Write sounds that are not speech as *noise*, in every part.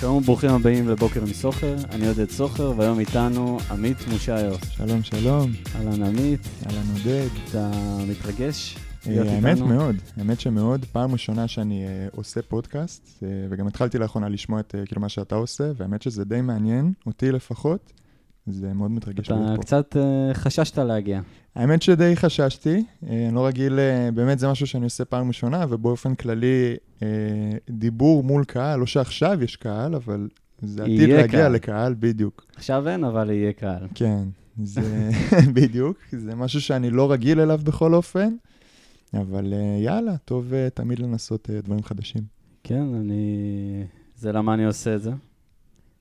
שלום וברוכים הבאים לבוקר מסוחר, אני עודד סוחר, והיום איתנו עמית מושייר. שלום, שלום. אהלן עמית, אהלן עודד. אתה מתרגש? אה, האמת? מאוד, האמת שמאוד. פעם ראשונה שאני אה, עושה פודקאסט, אה, וגם התחלתי לאחרונה לשמוע את כאילו מה שאתה עושה, והאמת שזה די מעניין, אותי לפחות. זה מאוד מתרגש אתה להיות פה. קצת אה, חששת להגיע. האמת שדי חששתי, אה, אני לא רגיל, אה, באמת זה משהו שאני עושה פעם ראשונה, ובאופן כללי דיבור מול קהל, לא שעכשיו יש קהל, אבל זה עתיד להגיע קהל. לקהל, בדיוק. עכשיו אין, אבל יהיה קהל. כן, זה *laughs* *laughs* בדיוק, זה משהו שאני לא רגיל אליו בכל אופן, אבל יאללה, טוב תמיד לנסות דברים חדשים. כן, אני... זה למה אני עושה את זה.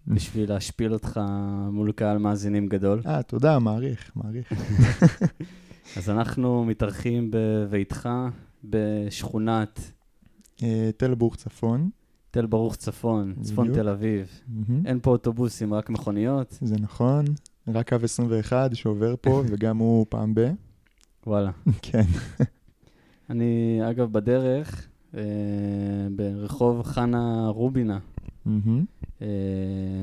בשביל להשפיל אותך מול קהל מאזינים גדול. אה, תודה, מעריך, מעריך. *laughs* אז אנחנו מתארחים בביתך בשכונת אה, תל ברוך צפון, תל ברוך צפון, צפון. תל אביב. אין פה אוטובוסים, רק מכוניות. זה נכון, רק קו 21 שעובר פה, *laughs* וגם הוא פעם ב... וואלה. *laughs* כן. אני, אגב, בדרך, אה, ברחוב חנה רובינה, אה,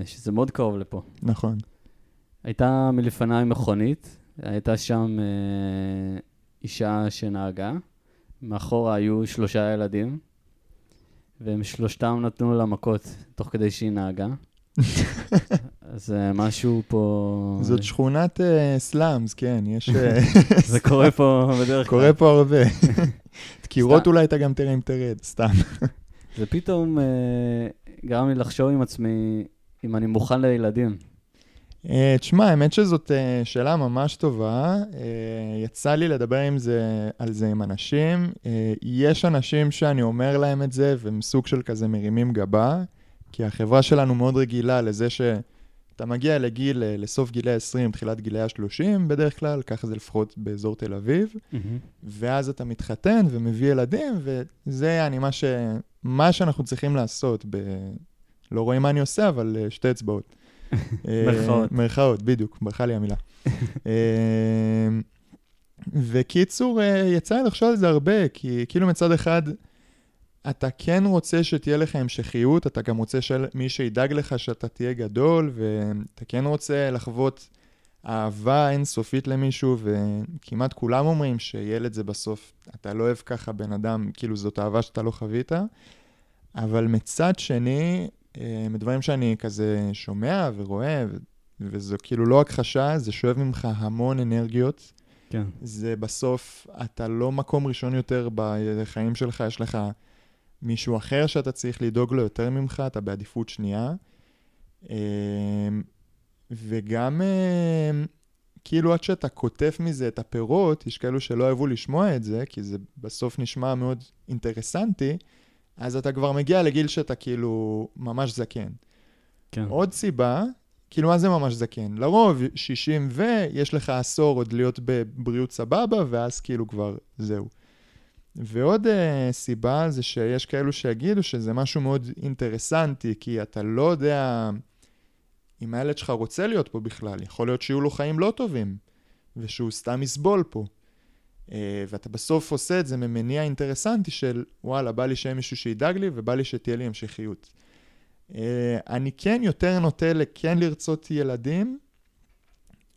שזה מאוד קרוב לפה. נכון. הייתה מלפניי מכונית, הייתה שם אה, אישה שנהגה, מאחורה היו שלושה ילדים, והם שלושתם נתנו לה מכות תוך כדי שהיא נהגה. *laughs* אז אה, משהו פה... זאת שכונת אה, סלאמס, כן, יש... *laughs* זה קורה פה *laughs* בדרך כלל. קורה פה הרבה. דקירות. אולי אתה גם תראה אם תרד, סתם. זה פתאום אה, גרם לי לחשוב עם עצמי אם אני מוכן לילדים. אה, תשמע, האמת שזאת אה, שאלה ממש טובה. אה, יצא לי לדבר עם זה, על זה עם אנשים. יש אנשים שאני אומר להם את זה, והם סוג של כזה מרימים גבה, כי החברה שלנו מאוד רגילה לזה שאתה מגיע לגיל, לסוף גילי ה-20, תחילת גילי ה-30, בדרך כלל, ככה זה לפחות באזור תל אביב, ואז אתה מתחתן ומביא ילדים, וזה יעני מה, ש... מה שאנחנו צריכים לעשות. ב... לא רואים מה אני עושה, אבל אה, שתי אצבעות. *laughs* אה, מירכאות. מירכאות, בדיוק, ברכה לי המילה. *laughs* אה, וקיצור, יצא לי לחשוב על זה הרבה, כי כאילו מצד אחד, אתה כן רוצה שתהיה לך המשכיות, אתה גם רוצה שמי שידאג לך שאתה תהיה גדול, ואתה כן רוצה לחוות אהבה אינסופית למישהו, וכמעט כולם אומרים שילד זה בסוף, אתה לא אוהב ככה בן אדם, כאילו זאת אהבה שאתה לא חווית, אבל מצד שני, אה, מדברים שאני כזה שומע ורואה, וזו כאילו לא הכחשה, זה שואב ממך המון אנרגיות. כן. זה בסוף, אתה לא מקום ראשון יותר בחיים שלך, יש לך מישהו אחר שאתה צריך לדאוג לו יותר ממך, אתה בעדיפות שנייה. וגם, אה, כאילו עד שאתה קוטף מזה את הפירות, יש כאלו שלא אהבו לשמוע את זה, כי זה בסוף נשמע מאוד אינטרסנטי, אז אתה כבר מגיע לגיל שאתה כאילו ממש זקן. כן. עוד סיבה, כאילו מה זה ממש זקן? לרוב 60 ויש לך עשור עוד להיות בבריאות סבבה, ואז כאילו כבר זהו. ועוד uh, סיבה זה שיש כאלו שיגידו שזה משהו מאוד אינטרסנטי, כי אתה לא יודע אם הילד שלך רוצה להיות פה בכלל. יכול להיות שיהיו לו חיים לא טובים, ושהוא סתם יסבול פה. Uh, ואתה בסוף עושה את זה ממניע אינטרסנטי של וואלה, בא לי שיהיה מישהו שידאג לי, ובא לי שתהיה לי המשכיות. Uh, אני כן יותר נוטה לכן לרצות ילדים,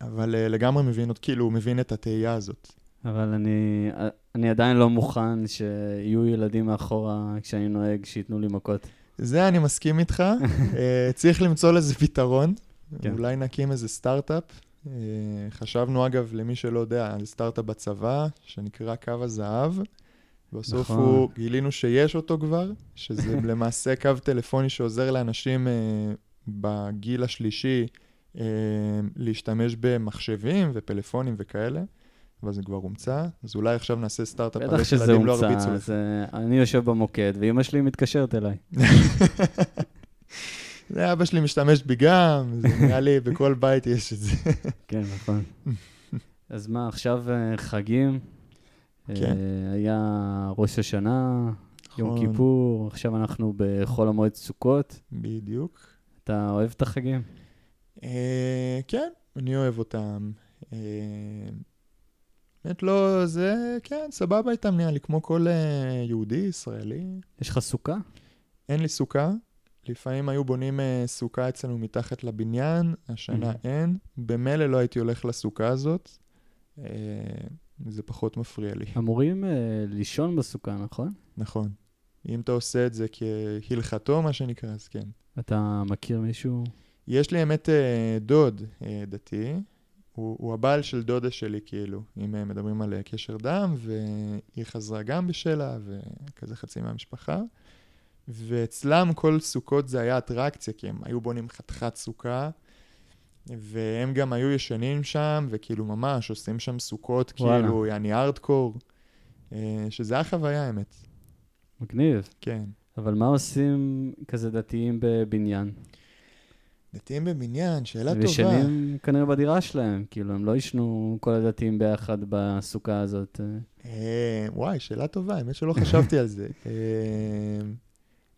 אבל uh, לגמרי מבין, כאילו, מבין את התהייה הזאת. אבל אני, אני עדיין לא מוכן שיהיו ילדים מאחורה כשאני נוהג, שייתנו לי מכות. זה אני מסכים איתך, uh, *laughs* צריך למצוא לזה פתרון. כן. אולי נקים איזה סטארט-אפ. Uh, חשבנו, אגב, למי שלא יודע, על סטארט-אפ בצבא, שנקרא קו הזהב. בסוף נכון. הוא, גילינו שיש אותו כבר, שזה *laughs* למעשה קו טלפוני שעוזר לאנשים uh, בגיל השלישי uh, להשתמש במחשבים ופלאפונים וכאלה, אבל זה כבר הומצא, אז אולי עכשיו נעשה סטארט-אפ על איך שילדים לא ירביצו לך. אה, אני יושב במוקד, ואימא שלי מתקשרת אליי. זה *laughs* אבא שלי משתמש בי גם, זה *laughs* נראה לי בכל בית יש את זה. *laughs* כן, נכון. אז מה, עכשיו אה, חגים? כן. אה, היה ראש השנה, יום נכון, כיפור, עכשיו אנחנו בחול המועד סוכות. בדיוק. אתה אוהב את החגים? כן, אני אוהב אותם. באמת לא, זה, כן, סבבה איתם נראה לי, כמו כל אה, יהודי, ישראלי. יש לך סוכה? אין לי סוכה, לפעמים היו בונים אה, סוכה אצלנו מתחת לבניין, השנה Mhm. אין. במילא לא הייתי הולך לסוכה הזאת. אה, זה פחות מפריע לי. אמורים אה, לישון בסוכה, נכון? נכון. אם אתה עושה את זה כהלכתו, מה שנקרא, אז כן. אתה מכיר מישהו? יש לי האמת אה, דוד אה, דתי, הוא, הוא הבעל של דודה שלי, כאילו, אם אה, מדברים על אה, קשר דם, והיא חזרה גם בשלה, וכזה חצי מהמשפחה. ואצלם כל סוכות זה היה אטרקציה, כי הם היו בונים חתיכת סוכה, והם גם היו ישנים שם, וכאילו ממש עושים שם סוכות, וואלה. כאילו, יעני ארדקור, אה, שזה היה חוויה, האמת. מגניב. כן. אבל מה עושים כזה דתיים בבניין? דתיים בבניין, שאלה טובה. ישנים כנראה בדירה שלהם, כאילו, הם לא ישנו כל הדתיים ביחד בסוכה הזאת. אה. וואי, שאלה טובה, האמת שלא חשבתי על זה. *laughs* אה,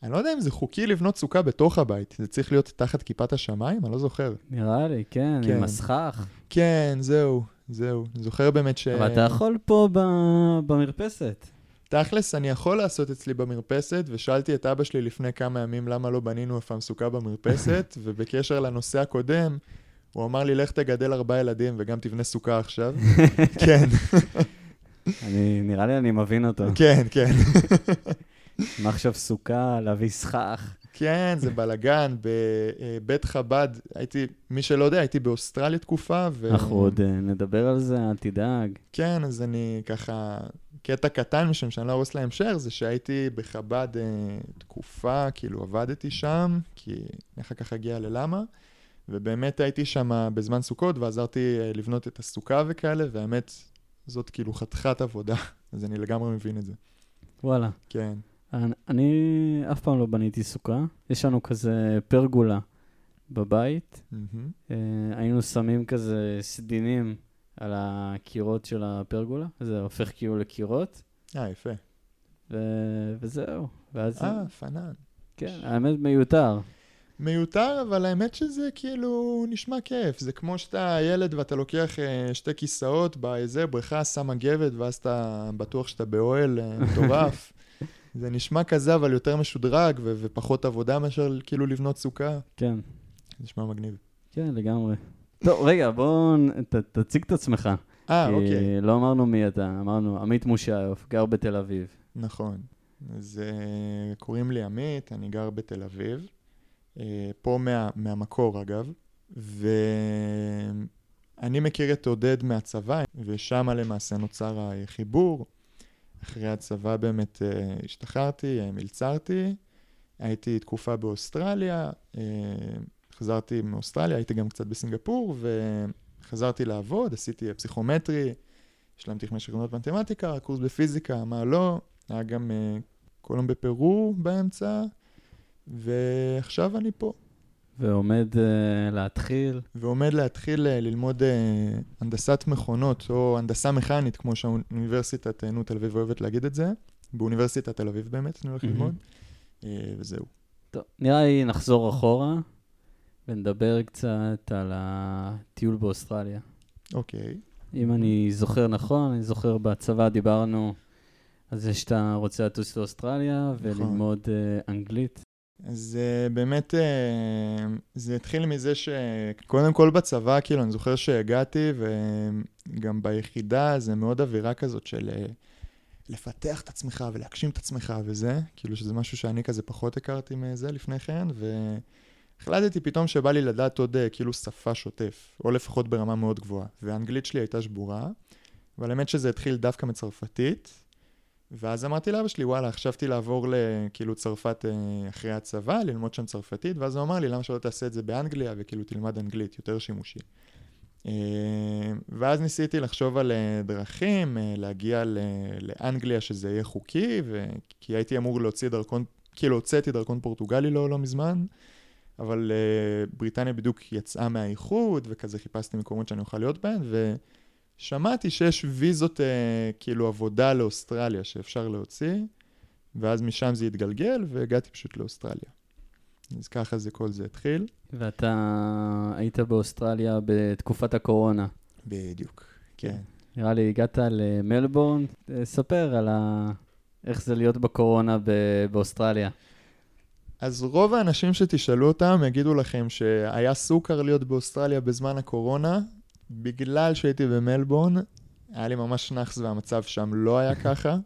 אני לא יודע אם זה חוקי לבנות סוכה בתוך הבית, זה צריך להיות תחת כיפת השמיים? אני לא זוכר. נראה לי, כן, כן. עם הסכך. כן, זהו, זהו. אני זוכר באמת ש... אבל אתה יכול פה במרפסת. תכלס, אני יכול לעשות אצלי במרפסת, ושאלתי את אבא שלי לפני כמה ימים למה לא בנינו סוכה במרפסת, *laughs* ובקשר לנושא הקודם, הוא אמר לי, לך תגדל ארבעה ילדים וגם תבנה סוכה עכשיו. *laughs* כן, אני, נראה לי אני מבין אותו. כן, כן. *laughs* מה עכשיו סוכה, להביא סכך? כן, זה בלאגן. בבית חב"ד, הייתי, מי שלא יודע, הייתי באוסטרליה תקופה, ו... אנחנו עוד אה, נדבר על זה, אל תדאג. כן, אז אני ככה, קטע קטן משם שאני לא ארוס להמשך, זה שהייתי בחב"ד אה, תקופה, כאילו עבדתי שם, כי אני אחר כך אגיע ללמה, ובאמת הייתי שם בזמן סוכות ועזרתי אה, לבנות את הסוכה וכאלה, והאמת, זאת כאילו חתיכת עבודה, *laughs* אז אני לגמרי מבין את זה. וואלה. כן. אני, אני אף פעם לא בניתי סוכה. יש לנו כזה פרגולה בבית. מהמם. אה, היינו שמים כזה סדינים על הקירות של הפרגולה, זה הופך כאילו לקירות, אה, יפה. ו- וזהו. ואז, אה, פנן. כן, האמת מיותר. מיותר, אבל האמת שזה כאילו נשמע כיף. זה כמו שאתה ילד ואתה לוקח אה, שתי כיסאות באיזה בריכה, שם מגבת, ואז אתה בטוח שאתה באוהל אה, מטורף. *laughs* זה נשמע כזה, אבל יותר משודרג ו- ופחות עבודה מאשר כאילו לבנות סוכה. כן, נשמע מגניב. כן, לגמרי. טוב, רגע, בוא נ- ת, תציג את עצמך. אה, אוקיי. לא אמרנו מי אתה, אמרנו עמית מושיוף, גר בתל אביב. נכון. אז אה, קוראים לי עמית, אני גר בתל אביב. אה, פה מה, מהמקור, אגב. ואני מכיר את עודד מהצבא, ושם למעשה נוצר החיבור. אחרי הצבא באמת אה, השתחררתי, מלצרתי. הייתי תקופה באוסטרליה, חזרתי מאוסטרליה, הייתי גם קצת בסינגפור, וחזרתי לעבוד, עשיתי פסיכומטרי, השלמתי חמש יחידות מתמטיקה, קורס בפיזיקה, מה לא, היה גם אה, קולום בפרו באמצע, ועכשיו אני פה. ועומד uh, להתחיל. ועומד להתחיל אה, ללמוד אה, הנדסת מכונות, או הנדסה מכנית, כמו שהאוניברסיטת אה, נו תל אביב אוהבת להגיד את זה. באוניברסיטת תל אביב באמת, אני הולך מהמם. ללמוד. אה, וזהו. טוב, נראה לי נחזור אחורה ונדבר קצת על הטיול באוסטרליה. אוקיי. אם אני זוכר נכון, אני זוכר בצבא דיברנו על זה שאתה רוצה לטוס לאוסטרליה וללמוד uh, אנגלית. אז uh, באמת, uh, זה התחיל מזה שקודם כל בצבא, כאילו, אני זוכר שהגעתי, וגם ביחידה זה מאוד אווירה כזאת של uh, לפתח את עצמך ולהגשים את עצמך וזה, כאילו שזה משהו שאני כזה פחות הכרתי מזה לפני כן, והחלטתי פתאום שבא לי לדעת עוד uh, כאילו שפה שוטף, או לפחות ברמה מאוד גבוהה, והאנגלית שלי הייתה שבורה, אבל האמת שזה התחיל דווקא מצרפתית. ואז אמרתי לאבא שלי, וואלה, חשבתי לעבור לכאילו צרפת אה, אחרי הצבא, ללמוד שם צרפתית, ואז הוא אמר לי, למה שלא תעשה את זה באנגליה, וכאילו תלמד אנגלית, יותר שימושי. אה, ואז ניסיתי לחשוב על אה, דרכים, אה, להגיע לאנגליה שזה יהיה חוקי, ו... כי הייתי אמור להוציא דרכון, כאילו הוצאתי דרכון פורטוגלי לא, לא מזמן, אבל אה, בריטניה בדיוק יצאה מהאיחוד, וכזה חיפשתי מקומות שאני אוכל להיות בהן, ו... שמעתי שיש ויזות אה, כאילו עבודה לאוסטרליה שאפשר להוציא, ואז משם זה התגלגל, והגעתי פשוט לאוסטרליה. אז ככה זה, כל זה התחיל. ואתה היית באוסטרליה בתקופת הקורונה. בדיוק, כן. נראה לי הגעת למלבורן, אה, ספר על ה... איך זה להיות בקורונה ב- באוסטרליה. אז רוב האנשים שתשאלו אותם יגידו לכם שהיה סוכר להיות באוסטרליה בזמן הקורונה, בגלל שהייתי במלבורן, היה לי ממש נאחס והמצב שם לא היה *laughs* ככה.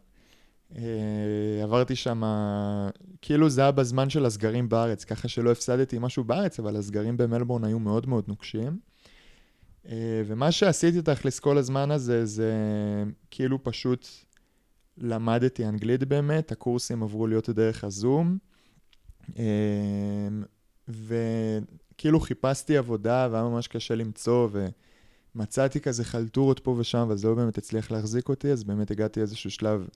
אה, עברתי שם, כאילו זה היה בזמן של הסגרים בארץ, ככה שלא הפסדתי משהו בארץ, אבל הסגרים במלבורן היו מאוד מאוד נוקשים. אה, ומה שעשיתי תכלס כל הזמן הזה, זה כאילו פשוט למדתי אנגלית באמת, הקורסים עברו להיות דרך הזום. אה, וכאילו חיפשתי עבודה והיה ממש קשה למצוא, ומצאתי כזה חלטורות פה ושם, אבל זה לא באמת הצליח להחזיק אותי, אז באמת הגעתי איזשהו שלב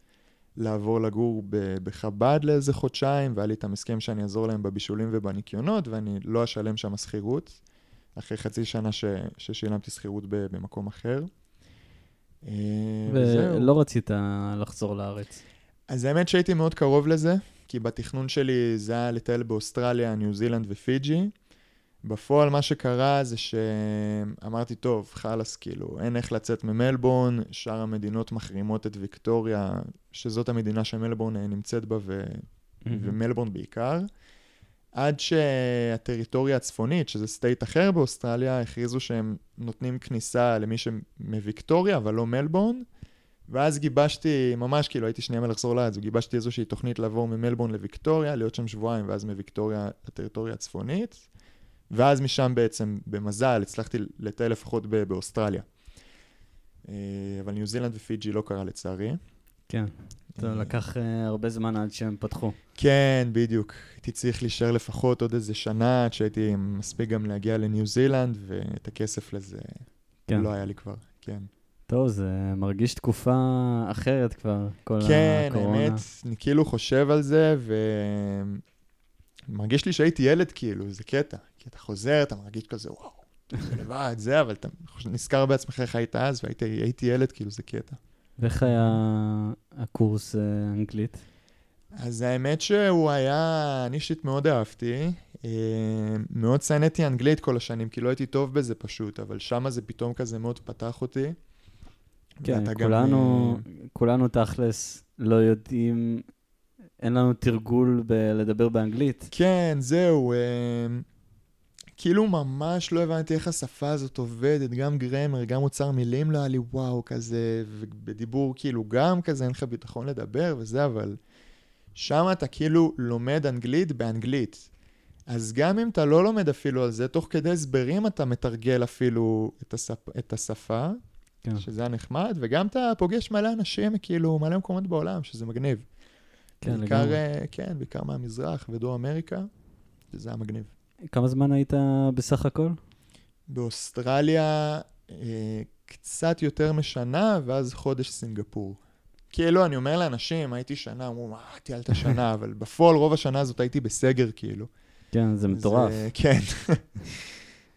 לעבור לגור בחב"ד לאיזה חודשיים, והיה לי איתם הסכם שאני אעזור להם בבישולים ובניקיונות, ואני לא אשלם שם שכירות, אחרי חצי שנה ש, ששילמתי שכירות במקום אחר. אה, ולא רצית לחזור לארץ. אז האמת שהייתי מאוד קרוב לזה, כי בתכנון שלי זה היה לטייל באוסטרליה, ניו זילנד ופיג'י. בפועל מה שקרה זה שאמרתי, טוב, חלאס, כאילו, אין איך לצאת ממלבורן, שאר המדינות מחרימות את ויקטוריה, שזאת המדינה שמלבורן נמצאת בה, ו... mm-hmm. ומלבורן בעיקר. עד שהטריטוריה הצפונית, שזה state אחר באוסטרליה, הכריזו שהם נותנים כניסה למי שמוויקטוריה, אבל לא מלבורן. ואז גיבשתי, ממש כאילו הייתי שנייה מלחזור לארץ, וגיבשתי איזושהי תוכנית לעבור ממלבורן לוויקטוריה, להיות שם שבועיים, ואז מוויקטוריה לטריטוריה הצפונית. ואז משם בעצם, במזל, הצלחתי לטייל לפחות באוסטרליה. אה, אבל ניו זילנד ופיג'י לא קרה לצערי. כן, זה לקח אה, הרבה זמן עד שהם פתחו. כן, בדיוק. הייתי צריך להישאר לפחות עוד איזה שנה עד שהייתי מספיק גם להגיע לניו זילנד, ואת הכסף לזה כן. לא היה לי כבר, כן. טוב, זה מרגיש תקופה אחרת כבר, כל כן, הקורונה. כן, האמת, אני כאילו חושב על זה, ומרגיש לי שהייתי ילד כאילו, זה קטע. כי אתה חוזר, אתה מרגיש כזה, וואו, זה לבד, זה, אבל אתה נזכר בעצמך איך היית אז, והייתי ילד, כאילו, זה קטע. ואיך היה הקורס אה, אנגלית? אז האמת שהוא היה, אני אישית מאוד אהבתי. אה, מאוד שנאתי אנגלית כל השנים, כי לא הייתי טוב בזה פשוט, אבל שמה זה פתאום כזה מאוד פתח אותי. כן, כולנו, גם... כולנו תכלס לא יודעים, אין לנו תרגול בלדבר באנגלית. כן, זהו. אה, כאילו ממש לא הבנתי איך השפה הזאת עובדת, גם גרמר, גם אוצר מילים לא היה לי וואו כזה, ובדיבור כאילו גם כזה אין לך ביטחון לדבר וזה, אבל שם אתה כאילו לומד אנגלית באנגלית. אז גם אם אתה לא לומד אפילו על זה, תוך כדי הסברים אתה מתרגל אפילו את, השפ... את השפה, כן. שזה היה נחמד, וגם אתה פוגש מלא אנשים, כאילו, מלא מקומות בעולם, שזה מגניב. כן, בעיקר, לגמרי. אה, כן, בעיקר מהמזרח ודרום אמריקה, שזה היה מגניב. כמה זמן היית בסך הכל? באוסטרליה אה, קצת יותר משנה, ואז חודש סינגפור. כאילו, אני אומר לאנשים, הייתי שנה, אמרו, מה, טיילת שנה, *laughs* אבל בפועל רוב השנה הזאת הייתי בסגר, כאילו. כן, זה מטורף. זה, כן. *laughs*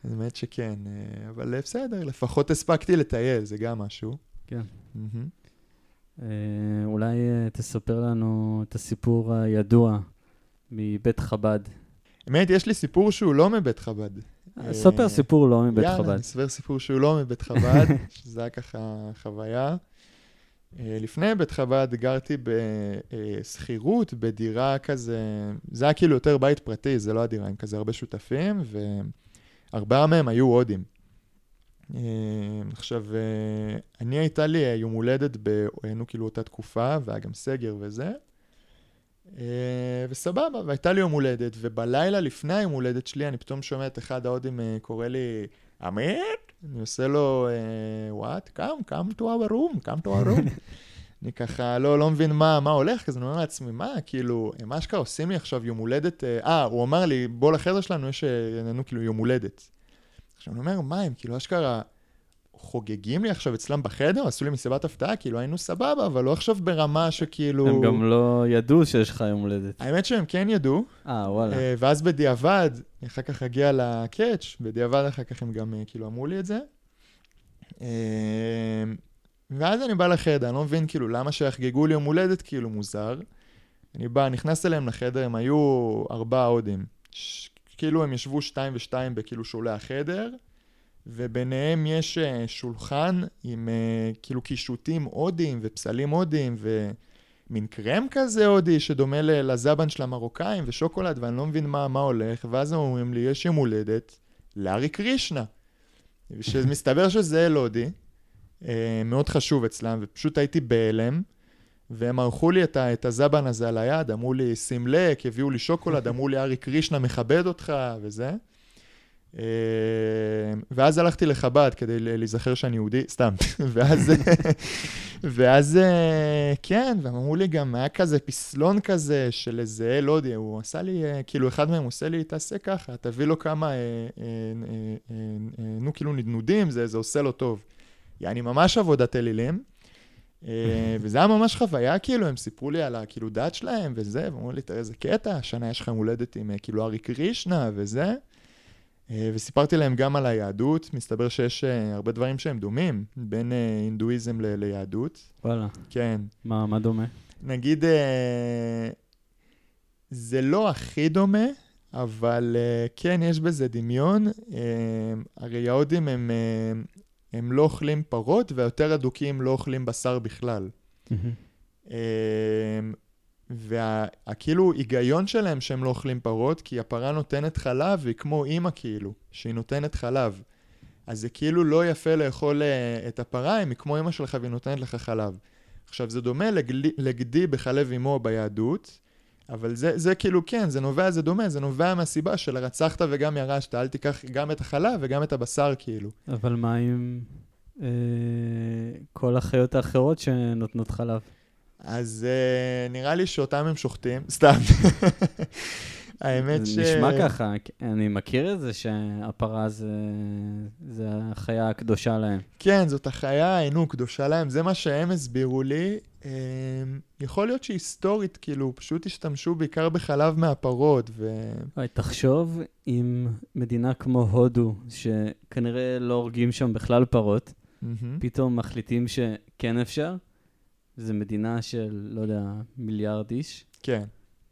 האמת שכן, אה, אבל בסדר, לפחות הספקתי לטייל, זה גם משהו. כן. אה, אולי אה, תספר לנו את הסיפור הידוע מבית חב"ד. האמת, יש לי סיפור שהוא לא מבית חב"ד. ספר סיפור לא מבית חב"ד. יאללה, אני אספר סיפור שהוא לא מבית חב"ד, *laughs* שזה היה ככה חוויה. לפני בית חב"ד גרתי בשכירות, בדירה כזה, זה היה כאילו יותר בית פרטי, זה לא הדירה, עם כזה הרבה שותפים, וארבעה מהם היו הודים. עכשיו, אני הייתה לי יום הולדת, היינו כאילו אותה תקופה, והיה גם סגר וזה. אה, וסבבה, והייתה לי יום הולדת, ובלילה לפני היום הולדת שלי, אני פתאום שומע את אחד ההודים אה, קורא לי, עמית? אני עושה לו, וואט? קם, קם to our room, קם to our room. *laughs* אני ככה לא, לא מבין מה, מה הולך, כזה אני אומר לעצמי, מה, כאילו, הם אשכרה עושים לי עכשיו יום הולדת, אה, אה הוא אמר לי, בוא לחדר שלנו, יש לנו כאילו יום הולדת. עכשיו אני אומר, מה הם, כאילו, אשכרה... חוגגים לי עכשיו אצלם בחדר, עשו לי מסיבת הפתעה, כאילו היינו סבבה, אבל לא עכשיו ברמה שכאילו... הם גם לא ידעו שיש לך יום הולדת. האמת שהם כן ידעו. אה, וואלה. אה, ואז בדיעבד, אחר כך אגיע לקאץ', בדיעבד אחר כך הם גם אה, כאילו אמרו לי את זה. ואז אני בא לחדר, אני לא מבין כאילו למה שיחגגו לי יום הולדת כאילו מוזר. אני בא, נכנס אליהם לחדר, הם היו ארבעה הודים. כאילו הם ישבו שתיים ושתיים בכאילו שולי החדר. וביניהם יש אה, שולחן עם אה, כאילו קישוטים הודיים ופסלים הודיים מין קרם כזה הודי שדומה לזבן של המרוקאים ושוקולד, ואני לא מבין מה, מה הולך, ואז הם אומרים לי, יש יום הולדת לארי קרישנה. שמסתבר שזה אל הודי, אה, מאוד חשוב אצלם, ופשוט הייתי בהלם, והם ערכו לי את, ה- את הזבן הזה על היד, אמרו לי, שים לק, הביאו לי שוקולד, אמרו לי, ארי קרישנה מכבד אותך, וזה. אה, ואז הלכתי לחב"ד כדי להיזכר שאני יהודי, סתם. *laughs* ואז, ואז אה, כן, והם אמרו לי גם, היה כזה פסלון כזה של איזה אל הודי, הוא עשה לי, אה, כאילו אחד מהם עושה לי, תעשה ככה, תביא לו כמה, אה, אה, אה, אה, אה, נו, כאילו נדנודים, זה, זה עושה לו טוב. יעני ממש עבודת אלילים. אה, וזה היה ממש חוויה, כאילו, הם סיפרו לי על הכאילו דת שלהם וזה, ואמרו לי, תראה איזה קטע, השנה יש יום הולדת עם אה, כאילו ארי קרישנה וזה. אה, וסיפרתי להם גם על היהדות, מסתבר שיש הרבה דברים שהם דומים בין הינדואיזם ל- ליהדות. וואלה. כן. מה, מה דומה? נגיד, זה לא הכי דומה, אבל כן, יש בזה דמיון. הרי ההודים הם, הם לא אוכלים פרות, והיותר אדוקים לא אוכלים בשר בכלל. והכאילו היגיון שלהם שהם לא אוכלים פרות, כי הפרה נותנת חלב, והיא כמו אימא כאילו, שהיא נותנת חלב. אז זה כאילו לא יפה לאכול אה, את הפרה, אם היא כמו אימא שלך והיא נותנת לך חלב. עכשיו, זה דומה לגלי, לגדי בחלב אמו ביהדות, אבל זה, זה כאילו, כן, זה נובע, זה דומה, זה נובע מהסיבה של הרצחת וגם ירשת, אל תיקח גם את החלב וגם את הבשר, כאילו. אבל מה עם אה, כל החיות האחרות שנותנות חלב? אז uh, נראה לי שאותם הם שוחטים, סתם. *laughs* האמת ש... נשמע ככה, אני מכיר את זה שהפרה זה, זה החיה הקדושה להם. כן, זאת החיה, נו, קדושה להם, זה מה שהם הסבירו לי. Um, יכול להיות שהיסטורית, כאילו, פשוט השתמשו בעיקר בחלב מהפרות, ו... אוי, תחשוב אם מדינה כמו הודו, שכנראה לא הורגים שם בכלל פרות, מהמם. פתאום מחליטים שכן אפשר, זו מדינה של, לא יודע, מיליארד איש, כן.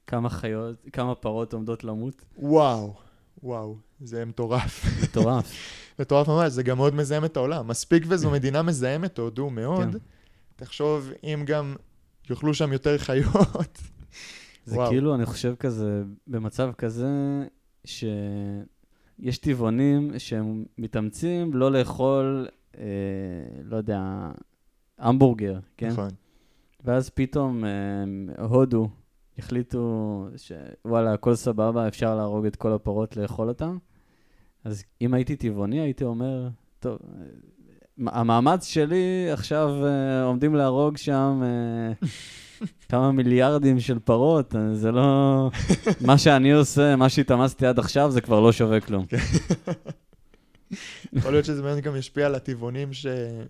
כמה חיות, כמה פרות עומדות למות, וואו, וואו, זה מטורף. מטורף. *laughs* מטורף ממש, זה גם מאוד מזהם את העולם. מספיק וזו מדינה מזהמת, הודו מאוד. כן. תחשוב, אם גם יאכלו שם יותר חיות. זה וואו. כאילו, אני חושב כזה, במצב כזה, שיש טבעונים שהם מתאמצים לא לאכול, אה, לא יודע, המבורגר, כן? נכון. ואז פתאום אה, הודו החליטו שוואלה, הכל סבבה, אפשר להרוג את כל הפרות, לאכול אותן. אז אם הייתי טבעוני, הייתי אומר, טוב, המאמץ שלי עכשיו אה, עומדים להרוג שם אה, *laughs* כמה מיליארדים של פרות, אה, זה לא... מה שאני עושה, מה שהתאמצתי עד עכשיו, זה כבר לא שווה כלום. *laughs* יכול להיות שזה באמת גם ישפיע על הטבעונים ש...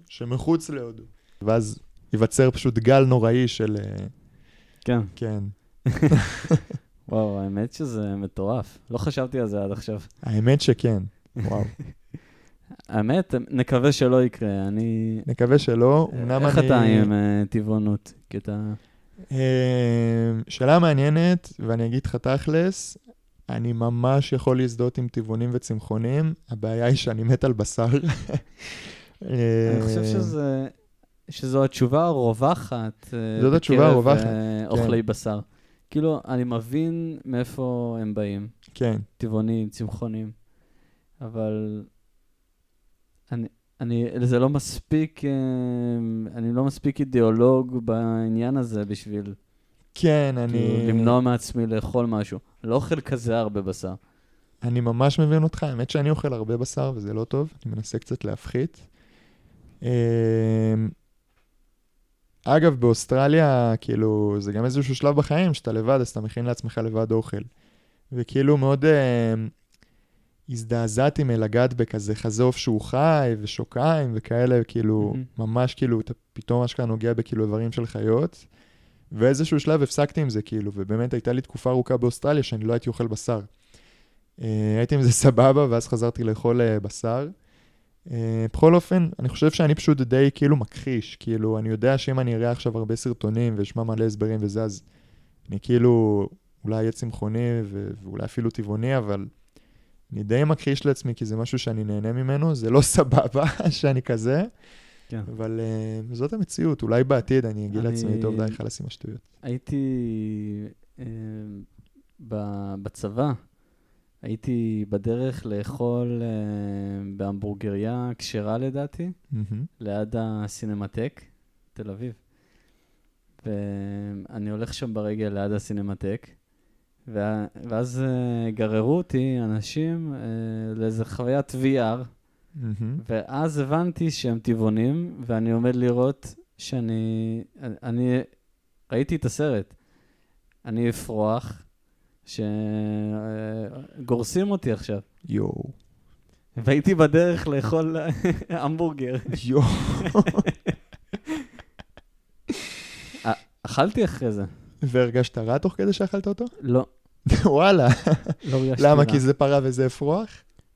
שמחוץ להודו. ואז ייווצר פשוט גל נוראי של... כן. כן. *laughs* וואו, האמת שזה מטורף. לא חשבתי על זה עד עכשיו. האמת שכן. וואו. *laughs* האמת, נקווה שלא יקרה. אני... נקווה שלא. אמנם איך אני... אתה עם אה, טבעונות? כי אתה... אה, שאלה מעניינת, ואני אגיד לך תכלס, אני ממש יכול להזדהות עם טבעונים וצמחונים, הבעיה היא שאני מת על בשר. *laughs* אני חושב שזה... שזו התשובה הרווחת. אה, זאת התשובה הרווחת, אה, אוכלי בשר. כאילו, אני מבין מאיפה הם באים, כן, טבעונים, צמחונים, אבל אני, אני, זה לא מספיק, אה, אני לא מספיק אידיאולוג בעניין הזה בשביל כן, כאילו, אני... למנוע מעצמי לאכול משהו. לא אוכל כזה הרבה בשר. אני ממש מבין אותך, האמת שאני אוכל הרבה בשר וזה לא טוב, אני מנסה קצת להפחית. אגב, באוסטרליה, כאילו, זה גם איזשהו שלב בחיים שאתה לבד, אז אתה מכין לעצמך לבד אוכל. וכאילו מאוד אמ, הזדעזעתי מלגעת בכזה חזה עוף שהוא חי ושוקיים וכאלה, כאילו, מהמם. ממש כאילו, אתה פתאום אשכרה נוגע בכאילו איברים של חיות. ואיזשהו שלב הפסקתי עם זה, כאילו, ובאמת הייתה לי תקופה ארוכה באוסטרליה שאני לא הייתי אוכל בשר. אה, הייתי עם זה *laughs* סבבה, ואז חזרתי לאכול אה, בשר. אה, בכל אופן, אני חושב שאני פשוט די כאילו מכחיש, כאילו, אני יודע שאם אני אראה עכשיו הרבה סרטונים ואשמע מלא הסברים וזה, אז אני כאילו אולי אהיה צמחוני ו- ואולי אפילו טבעוני, אבל אני די מכחיש לעצמי, כי זה משהו שאני נהנה ממנו, זה לא *laughs* סבבה שאני כזה. כן. אבל uh, זאת המציאות, אולי בעתיד אני אגיד אני- לעצמי, טוב, די, חלאס עם השטויות. הייתי ב- בצבא, הייתי בדרך לאכול אה, בהמבורגריה כשרה לדעתי, מהמם. ליד הסינמטק, תל אביב. ואני הולך שם ברגל ליד הסינמטק, ואז אה, גררו אותי אנשים אה, לאיזה חוויית VR, מהמם. ואז הבנתי שהם טבעונים, ואני עומד לראות שאני... אני ראיתי את הסרט. אני אפרוח, שגורסים אותי עכשיו. יואו. והייתי בדרך לאכול *laughs* המבורגר. יואו. אכלתי אחרי זה. והרגשת רע תוך כדי שאכלת אותו? לא, *laughs* וואלה. לא הרגשתי למה? רע. כי זה פרה וזה אפרוח?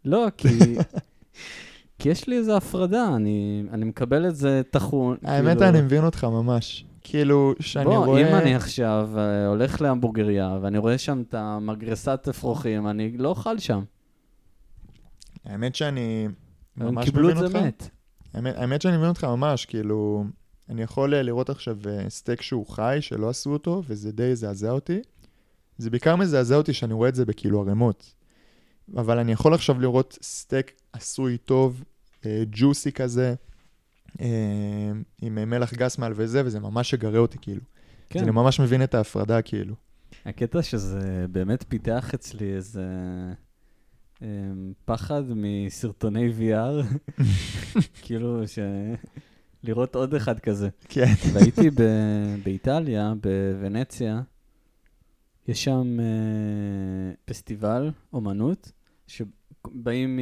לא, כי... *laughs* כי יש לי איזו הפרדה, אני, אני מקבל את זה טחון. האמת, כאילו- אני מבין אותך ממש. כאילו, שאני בוא, רואה... אם אני עכשיו אה, הולך להמבורגריה ואני רואה שם את המגרסת אפרוחים, אני לא אוכל שם. האמת שאני הם ממש קיבלו מבין את אותך. זה מת. האמת, האמת שאני מבין אותך ממש, כאילו, אני יכול אה, לראות עכשיו אה, סטייק שהוא חי, שלא עשו אותו, וזה די זעזע אותי. זה בעיקר מזעזע אותי שאני רואה את זה בכאילו ערימות. אבל אני יכול עכשיו לראות סטייק עשוי טוב, ג'וסי כזה, עם אה, מלח גס מעל וזה, וזה ממש יגרה אותי, כאילו. כן. אז אני ממש מבין את ההפרדה, כאילו. הקטע שזה באמת פיתח אצלי איזה אמ, פחד מסרטוני VR, *laughs* כאילו ש... לראות עוד אחד כזה. כן. והייתי ב- באיטליה, בוונציה, יש שם אה, פסטיבל אומנות, שבאים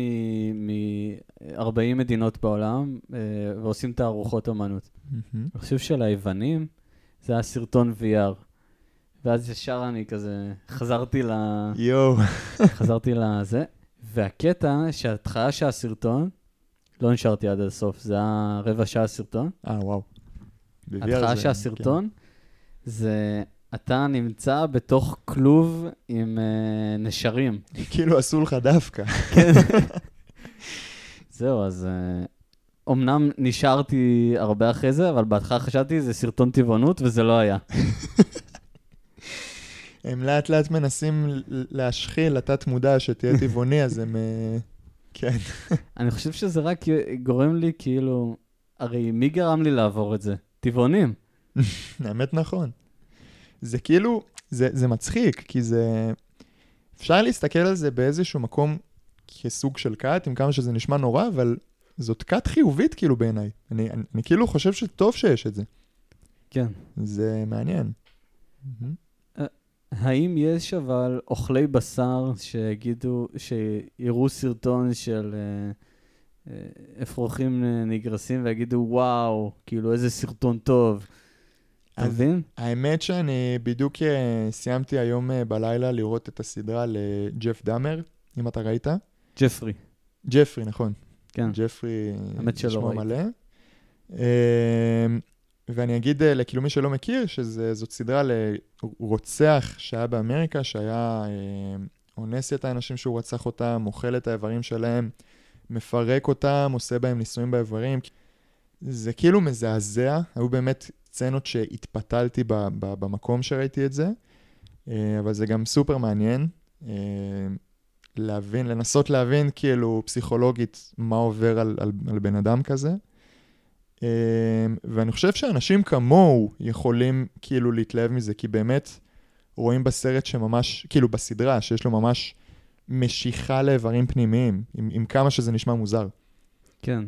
מ-40 מדינות בעולם אה, ועושים תערוכות אומנות. אני חושב שליוונים זה היה סרטון VR. ואז ישר אני כזה חזרתי ל... יואו. חזרתי לזה, והקטע שההתחלה של הסרטון, לא נשארתי עד הסוף, זה היה רבע שעה סרטון. אה, וואו. ההתחלה של הסרטון זה אתה נמצא בתוך כלוב עם uh, נשרים. *laughs* כאילו עשו לך דווקא. *laughs* כן. זהו, אז uh, אמנם נשארתי הרבה אחרי זה, אבל בהתחלה חשבתי זה סרטון טבעונות וזה לא היה. *laughs* הם לאט לאט מנסים להשחיל לתת מודע שתהיה טבעוני, אז הם... אה, כן. אני חושב שזה רק גורם לי כאילו, הרי מי גרם לי לעבור את זה? טבעונים. האמת נכון. זה כאילו, זה, זה מצחיק, כי זה... אפשר להסתכל על זה באיזשהו מקום כסוג של כת, עם כמה שזה נשמע נורא, אבל זאת כת חיובית כאילו בעיניי. אני, אני, אני כאילו חושב שטוב שיש את זה. כן. זה מעניין. מהמם. האם יש אבל אוכלי בשר שיגידו, שיראו סרטון של אה, אה, אפרוחים אה, נגרסים ויגידו, וואו, כאילו איזה סרטון טוב. מבין? האמת שאני בדיוק אה, סיימתי היום אה, בלילה לראות את הסדרה לג'ף דאמר, אם אתה ראית. ג'פרי. ג'פרי, נכון. כן. ג'פרי, ראיתי. מלא. אה, ואני אגיד אה, לכאילו מי שלא מכיר, שזאת סדרה לרוצח שהיה באמריקה, שהיה אונס את האנשים שהוא רצח אותם, אוכל את האיברים שלהם, מפרק אותם, עושה בהם ניסויים באיברים. זה כאילו מזעזע, היו באמת סצנות שהתפתלתי ב- ב- במקום שראיתי את זה, אה, אבל זה גם סופר מעניין. אה, להבין, לנסות להבין כאילו פסיכולוגית מה עובר על, על, על בן אדם כזה. אמ, ואני חושב שאנשים כמוהו יכולים כאילו להתלהב מזה, כי באמת רואים בסרט שממש, כאילו בסדרה, שיש לו ממש משיכה לאיברים פנימיים, עם, עם כמה שזה נשמע מוזר. כן.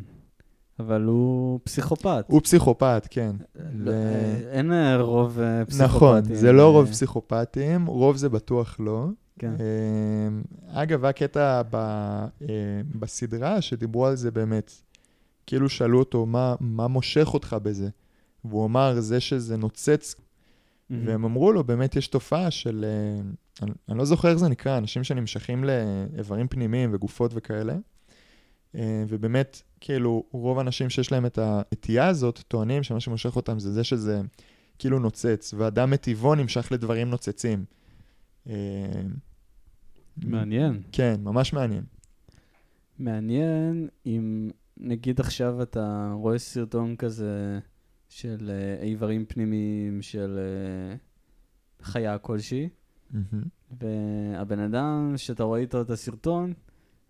אבל הוא פסיכופת. הוא פסיכופת, כן. לא, ו- אה, אין אה, רוב אה, פסיכופטים. נכון, זה לא אה, רוב פסיכופטים, רוב זה בטוח לא. כן. אמ, אגב, היה קטע ב, אה, בסדרה שדיברו על זה באמת. כאילו שאלו אותו, מה, מה מושך אותך בזה? והוא אמר, זה שזה נוצץ, מהמם. והם אמרו לו, באמת יש תופעה של, אה, אני, אני לא זוכר איך זה נקרא, אנשים שנמשכים לאיברים פנימיים וגופות וכאלה. אה, ובאמת, כאילו, רוב האנשים שיש להם את הנטייה הזאת, טוענים שמה שמושך אותם זה זה שזה כאילו נוצץ, ואדם מטבעו נמשך לדברים נוצצים. אה, מעניין. כן, ממש מעניין. מעניין אם נגיד עכשיו אתה רואה סרטון כזה של אה, איברים פנימיים של אה, חיה כלשהי, מהמם. והבן אדם שאתה רואה איתו את הסרטון,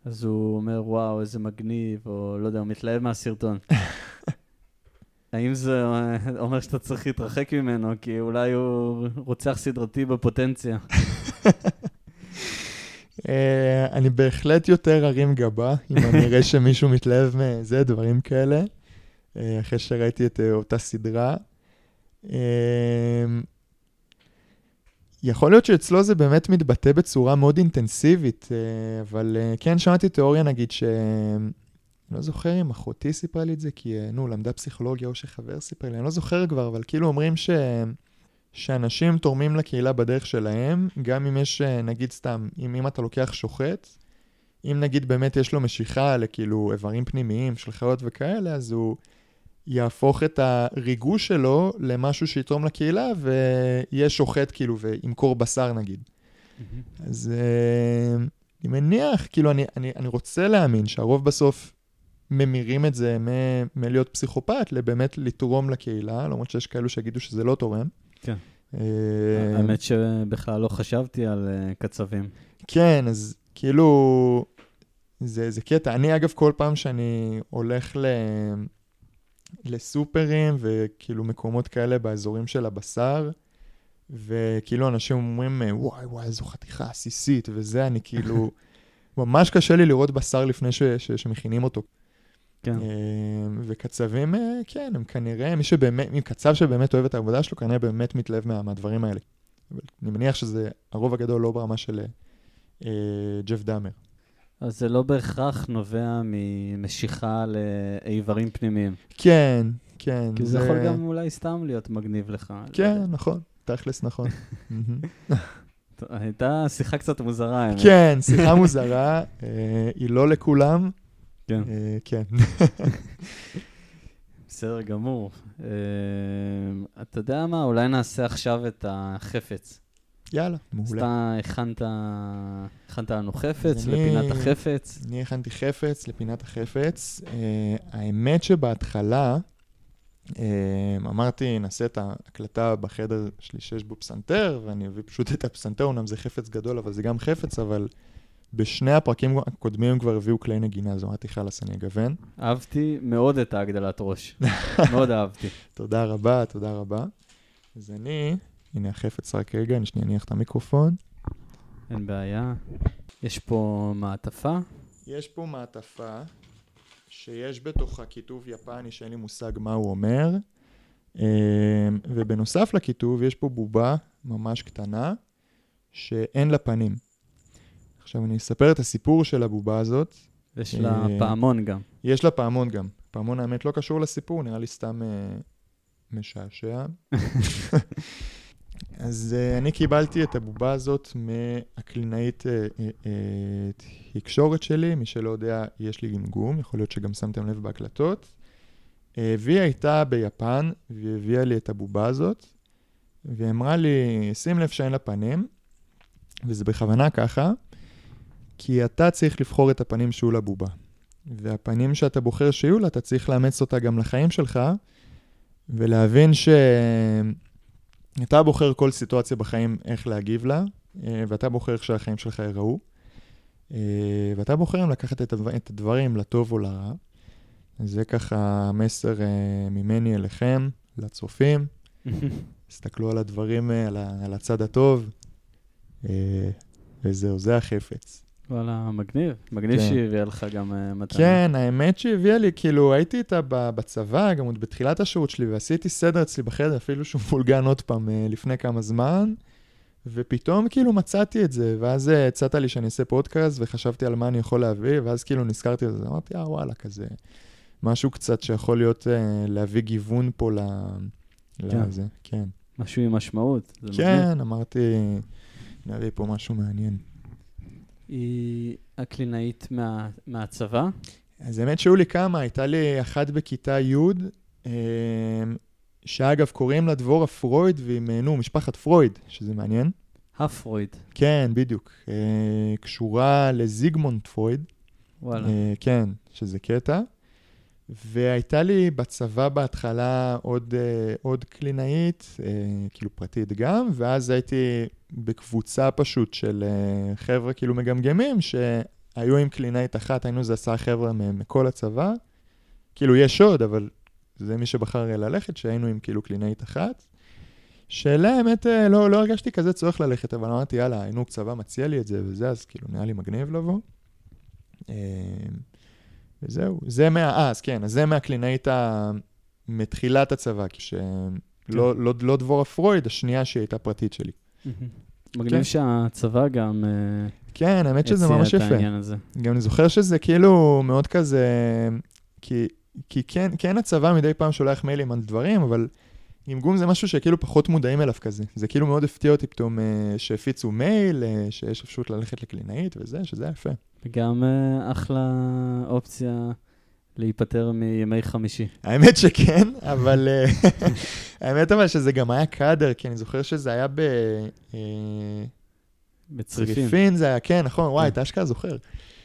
אז הוא אומר, וואו, איזה מגניב, או לא יודע, הוא מתלהב מהסרטון. *laughs* האם זה אומר שאתה צריך להתרחק ממנו, כי אולי הוא רוצח סדרתי בפוטנציה? *laughs* אה, אני בהחלט יותר ארים גבה, אם אני אראה *laughs* שמישהו מתלהב מזה, דברים כאלה, אה, אחרי שראיתי את אה, אותה סדרה. יכול להיות שאצלו זה באמת מתבטא בצורה מאוד אינטנסיבית, אה, אבל אה, כן, שמעתי תיאוריה, נגיד, ש... אני לא זוכר אם אחותי סיפרה לי את זה, כי, אה, נו, למדה פסיכולוגיה או שחבר סיפר לי, אני לא זוכר כבר, אבל כאילו אומרים ש... שאנשים תורמים לקהילה בדרך שלהם, גם אם יש, נגיד סתם, אם, אם אתה לוקח שוחט, אם נגיד באמת יש לו משיכה לכאילו איברים פנימיים של חיות וכאלה, אז הוא יהפוך את הריגוש שלו למשהו שיתרום לקהילה, ויהיה שוחט כאילו, וימכור בשר נגיד. אז אה, אני מניח, כאילו, אני, אני, אני רוצה להאמין שהרוב בסוף ממירים את זה מ- מלהיות פסיכופת לבאמת לתרום לקהילה, למרות שיש כאלו שיגידו שזה לא תורם. כן. אה, האמת שבכלל לא חשבתי על אה, קצבים. כן, אז כאילו, זה, זה קטע. אני, אגב, כל פעם שאני הולך ל... לסופרים וכאילו מקומות כאלה באזורים של הבשר, וכאילו אנשים אומרים, וואי, וואי, איזו חתיכה עסיסית, וזה, אני כאילו, *laughs* ממש קשה לי לראות בשר לפני ש, ש, שמכינים אותו. כן. אה, וקצבים, אה, כן, הם כנראה, מי שבאמת, מי קצב שבאמת אוהב את העבודה שלו, כנראה באמת מתלהב מה, מהדברים האלה. אבל אני מניח שזה הרוב הגדול לא ברמה של אה, ג'ף דאמר. אז זה לא בהכרח נובע ממשיכה לאיברים פנימיים. כן, כן. כי זה יכול גם אולי סתם להיות מגניב לך. לא כן, יודע. נכון, תכלס נכון. *laughs* הייתה שיחה קצת מוזרה, האמת. כן, שיחה מוזרה, אה, היא לא לכולם. כן. אה, כן. *laughs* בסדר גמור. אה, אתה יודע מה? אולי נעשה עכשיו את החפץ. יאללה, אז מעולה. אתה הכנת, הכנת לנו חפץ, אז אני- לפינת החפץ. אני הכנתי חפץ לפינת החפץ. אה, האמת שבהתחלה אה, אמרתי, נעשה את ההקלטה בחדר שלי שיש בו פסנתר, ואני אביא פשוט את הפסנתר, אומנם זה חפץ גדול, אבל זה גם חפץ, אבל בשני הפרקים הקודמים הם כבר הביאו כלי נגינה, אז אמרתי, חלאס, אני אגוון. אהבתי מאוד את ההגדלת ראש. *laughs* מאוד אהבתי. תודה רבה, תודה רבה. אז אני, הנה החפץ רק רגע, אני שנייה אניח את המיקרופון. אין בעיה. יש פה מעטפה. יש פה מעטפה שיש בתוכה כיתוב יפני שאין לי מושג מה הוא אומר, אמ, ובנוסף לכיתוב יש פה בובה ממש קטנה שאין לה פנים. עכשיו אני אספר את הסיפור של הבובה הזאת. יש אה, לה פעמון גם. יש לה פעמון גם. פעמון האמת לא קשור לסיפור, נראה לי סתם אה, משעשע. *laughs* אז אה, אני קיבלתי את הבובה הזאת מהקלינאית אה, אה, תקשורת שלי, מי שלא יודע, יש לי גמגום, יכול להיות שגם שמתם לב בהקלטות. והיא הייתה ביפן, והיא הביאה לי את הבובה הזאת, והיא אמרה לי, שים לב שאין לה פנים, וזה בכוונה ככה, כי אתה צריך לבחור את הפנים שיהיו לבובה. והפנים שאתה בוחר שיהיו לה, אתה צריך לאמץ אותה גם לחיים שלך, ולהבין שאתה בוחר כל סיטואציה בחיים איך להגיב לה, אה, ואתה בוחר איך שהחיים שלך ייראו, אה, ואתה בוחר אם לקחת את הדבר- את הדברים לטוב או לרע. זה ככה המסר אה, ממני אליכם, לצופים. *laughs* תסתכלו על הדברים, על הצד הטוב, וזהו, זה החפץ. וואלה, מגניב. מגניב כן. שהיא הביאה לך גם אה, מתנה. כן, האמת שהביאה לי, כאילו, הייתי איתה בצבא, גם עוד בתחילת השירות שלי, ועשיתי סדר אצלי בחדר, אפילו שהוא מולגן עוד פעם אה, לפני כמה זמן, ופתאום כאילו מצאתי את זה, ואז אה, הצעת לי שאני אעשה פודקאסט, וחשבתי על מה אני יכול להביא, ואז כאילו נזכרתי בזה, אמרתי, אה, וואלה, כזה, משהו קצת שיכול להיות, אה, להביא גיוון פה ל... כן. לזה, כן. משהו עם משמעות. זה מגניב. כן, אמרתי, נביא פה משהו מעניין. היא הקלינאית מה- מהצבא. אז האמת שהיו לי כמה, הייתה לי אחת בכיתה י', אמ, שאגב קוראים לה דבורה פרויד, והיא, נו, משפחת פרויד, שזה מעניין. הפרויד. כן, בדיוק. אה, קשורה לזיגמונד פרויד, וואלה. אה, כן, שזה קטע. והייתה לי בצבא בהתחלה עוד, אה, עוד קלינאית, אה, כאילו פרטית גם, ואז הייתי בקבוצה פשוט של אה, חבר'ה כאילו מגמגמים, שהיו עם קלינאית אחת, היינו איזה עשרה חבר'ה מכל הצבא. כאילו, יש עוד, אבל זה מי שבחר ללכת, שהיינו עם כאילו קלינאית אחת. שאלה, האמת, לא, לא הרגשתי כזה צורך ללכת, אבל אמרתי, יאללה, היינו צבא מציע לי את זה וזה, אז כאילו, נראה לי מגניב לבוא. וזהו, זה מה... אה, אז כן, אז זה מהקלינאית ה... מתחילת הצבא, כשלא לא, לא, לא דבורה פרויד, השנייה שהיא הייתה פרטית שלי. מגניב כן. שהצבא גם אה, כן, האמת שזה ממש יפה. גם אני זוכר שזה כאילו מאוד כזה... כי, כי כן, כן הצבא מדי פעם שולח מיילים על דברים, אבל גמגום זה משהו שכאילו פחות מודעים אליו כזה. זה כאילו מאוד הפתיע אותי פתאום אה, שהפיצו מייל, אה, שיש אפשרות ללכת לקלינאית וזה, שזה יפה. וגם אה, אחלה אופציה להיפטר מימי חמישי. האמת שכן, אבל... *laughs* האמת אבל שזה גם היה קאדר, כי אני זוכר שזה היה ב... בצריפין. צריפין זה היה, כן, נכון, וואי, כן. אתה אשכרה זוכר.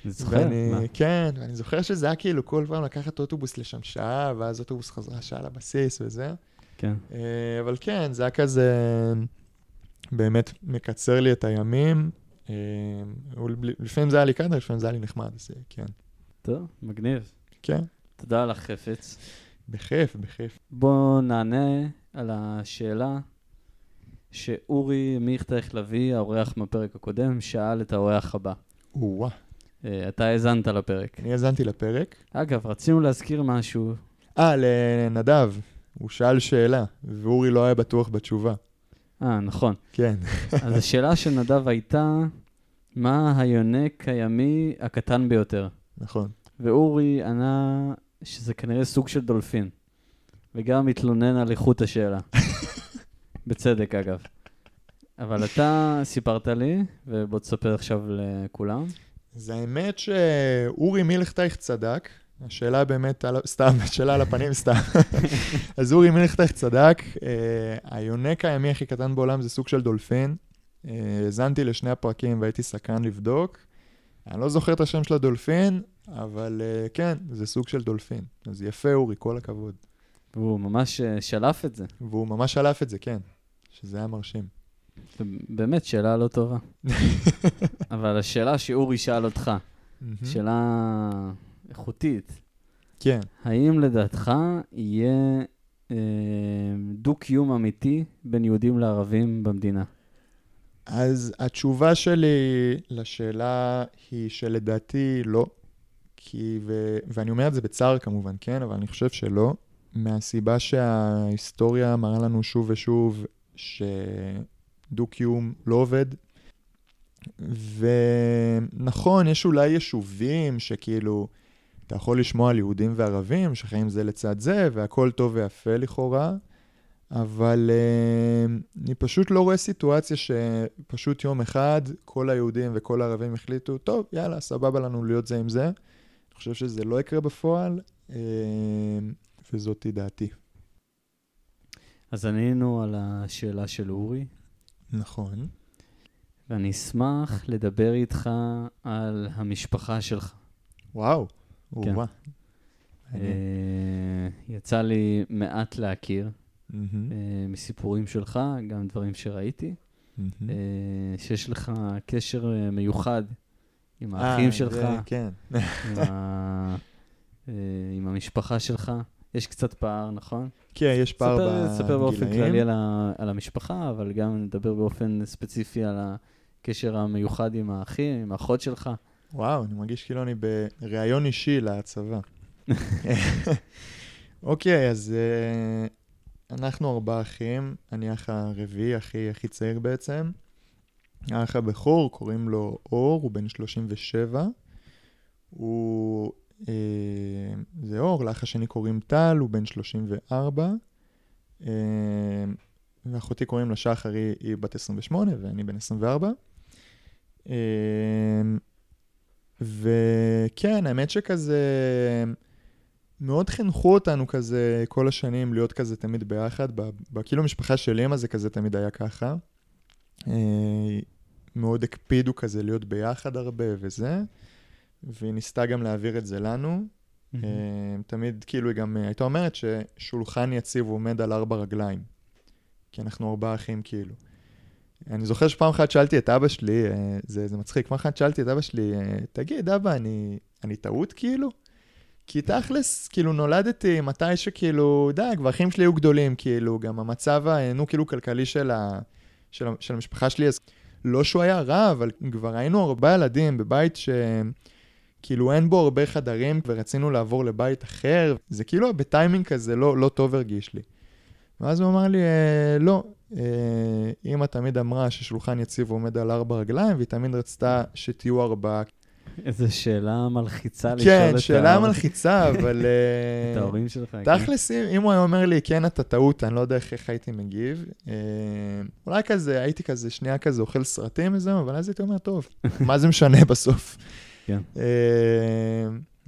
אני זוכר, ואני, מה? כן, ואני זוכר שזה היה כאילו כל פעם לקחת אוטובוס לשם שעה, ואז אוטובוס חזרה שעה לבסיס וזה. כן. אה, אבל כן, זה היה כזה באמת מקצר לי את הימים. אה, לפעמים זה היה לי קאדר, לפעמים זה היה לי נחמד, אז אה, כן. טוב, מגניב. כן, תודה על החפץ. בכיף, בכיף. בואו נענה על השאלה שאורי מיכטייך לביא, האורח מהפרק הקודם, שאל את האורח הבא. או-אה, אה, אתה האזנת לפרק. אני האזנתי לפרק. אגב, רצינו להזכיר משהו. אה, לנדב, הוא שאל שאלה, ואורי לא היה בטוח בתשובה. אה, נכון. כן. אז השאלה של נדב הייתה, מה היונק הימי הקטן ביותר? נכון. ואורי ענה שזה כנראה סוג של דולפין. וגם התלונן על איכות השאלה. *laughs* בצדק, אגב. אבל אתה סיפרת לי, ובוא תספר עכשיו לכולם. זה האמת שאורי מילכטייך צדק, השאלה באמת. *laughs* סתם, השאלה על הפנים סתם. *laughs* אז אורי מילכטייך צדק, אה, היונק הימי הכי קטן בעולם זה סוג של דולפין. אה, האזנתי לשני הפרקים והייתי סקרן לבדוק. אני לא זוכר את השם של הדולפין, אבל אה, כן, זה סוג של דולפין. אז יפה אורי, כל הכבוד. והוא ממש שלף את זה. והוא ממש שלף את זה, כן, שזה היה מרשים. באמת, שאלה לא טובה. *laughs* אבל השאלה שאורי שאל אותך, שאלה איכותית, כן. האם לדעתך יהיה אה, דו-קיום אמיתי בין יהודים לערבים במדינה? אז התשובה שלי לשאלה היא שלדעתי לא, כי, ו, ואני אומר את זה בצער כמובן, כן, אבל אני חושב שלא, מהסיבה שההיסטוריה מראה לנו שוב ושוב שדו-קיום לא עובד. ונכון, יש אולי יישובים שכאילו, אתה יכול לשמוע על יהודים וערבים שחיים זה לצד זה, והכל טוב ויפה לכאורה, אבל uh, אני פשוט לא רואה סיטואציה שפשוט יום אחד כל היהודים וכל הערבים החליטו, טוב, יאללה, סבבה לנו להיות זה עם זה. אני חושב שזה לא יקרה בפועל, uh, וזאתי דעתי. אז ענינו על השאלה של אורי, נכון. ואני אשמח לדבר איתך על המשפחה שלך. וואו. כן. אה, יצא לי מעט להכיר אה, מסיפורים שלך, גם דברים שראיתי. אה, שיש לך קשר מיוחד עם האחים שלך, כן. עם המשפחה שלך. יש קצת פער, נכון? כן, יש פער בגילאים. ספר באופן כללי על ה- על המשפחה, אבל גם נדבר באופן ספציפי על הקשר המיוחד עם האחים, עם האחות שלך. וואו, אני מרגיש כאילו אני בריאיון אישי לצבא. *laughs* אוקיי, אז uh, אנחנו ארבעה אחים, אני האח הרביעי, הכי הכי צעיר בעצם. האח הבכור, קוראים לו אור, הוא בן 37. הוא... Uh, זה אור, לאח השני קוראים טל, הוא בן 34. Uh, ואחותי קוראים לה שחר, היא, היא בת 28 ואני בן 24. Uh, וכן, האמת שכזה, מאוד חינכו אותנו כזה כל השנים להיות כזה תמיד ביחד. כאילו המשפחה של אמא זה כזה תמיד היה ככה. אה, מאוד הקפידו כזה להיות ביחד הרבה וזה, והיא ניסתה גם להעביר את זה לנו. אה, תמיד כאילו היא גם אה, הייתה אומרת ששולחן יציב עומד על ארבע רגליים. כי אנחנו ארבעה אחים כאילו. אני זוכר שפעם אחת שאלתי את אבא שלי, אה, זה, זה מצחיק, פעם אחת שאלתי את אבא שלי, תגיד, אבא, אני, אני טעות כאילו? כי תכלס, כאילו נולדתי מתי שכאילו, די, כבר אחים שלי היו גדולים, כאילו, גם המצב, נו, כאילו, כלכלי של, ה, של, של המשפחה שלי, אז לא שהוא היה רע, אבל כבר היינו ארבעה ילדים בבית ש... כאילו אין בו הרבה חדרים, ורצינו לעבור לבית אחר, זה כאילו בטיימינג כזה לא, לא טוב הרגיש לי. ואז הוא אמר לי, אה, לא, אה, אמא תמיד אמרה ששולחן יציב עומד על ארבע רגליים, והיא תמיד רצתה שתהיו ארבעה. איזו שאלה מלחיצה לשאול כן, את ה... כן, שאלה מלחיצה, אבל... *laughs* אה, את ההורים שלך. כן. תכלס, אם הוא היה אומר לי, כן, אתה טעות, אני לא יודע איך הייתי מגיב. אה, אולי כזה, הייתי כזה שנייה כזה אוכל סרטים וזהו, אבל אז הייתי אומר, טוב, מה זה משנה בסוף? כן.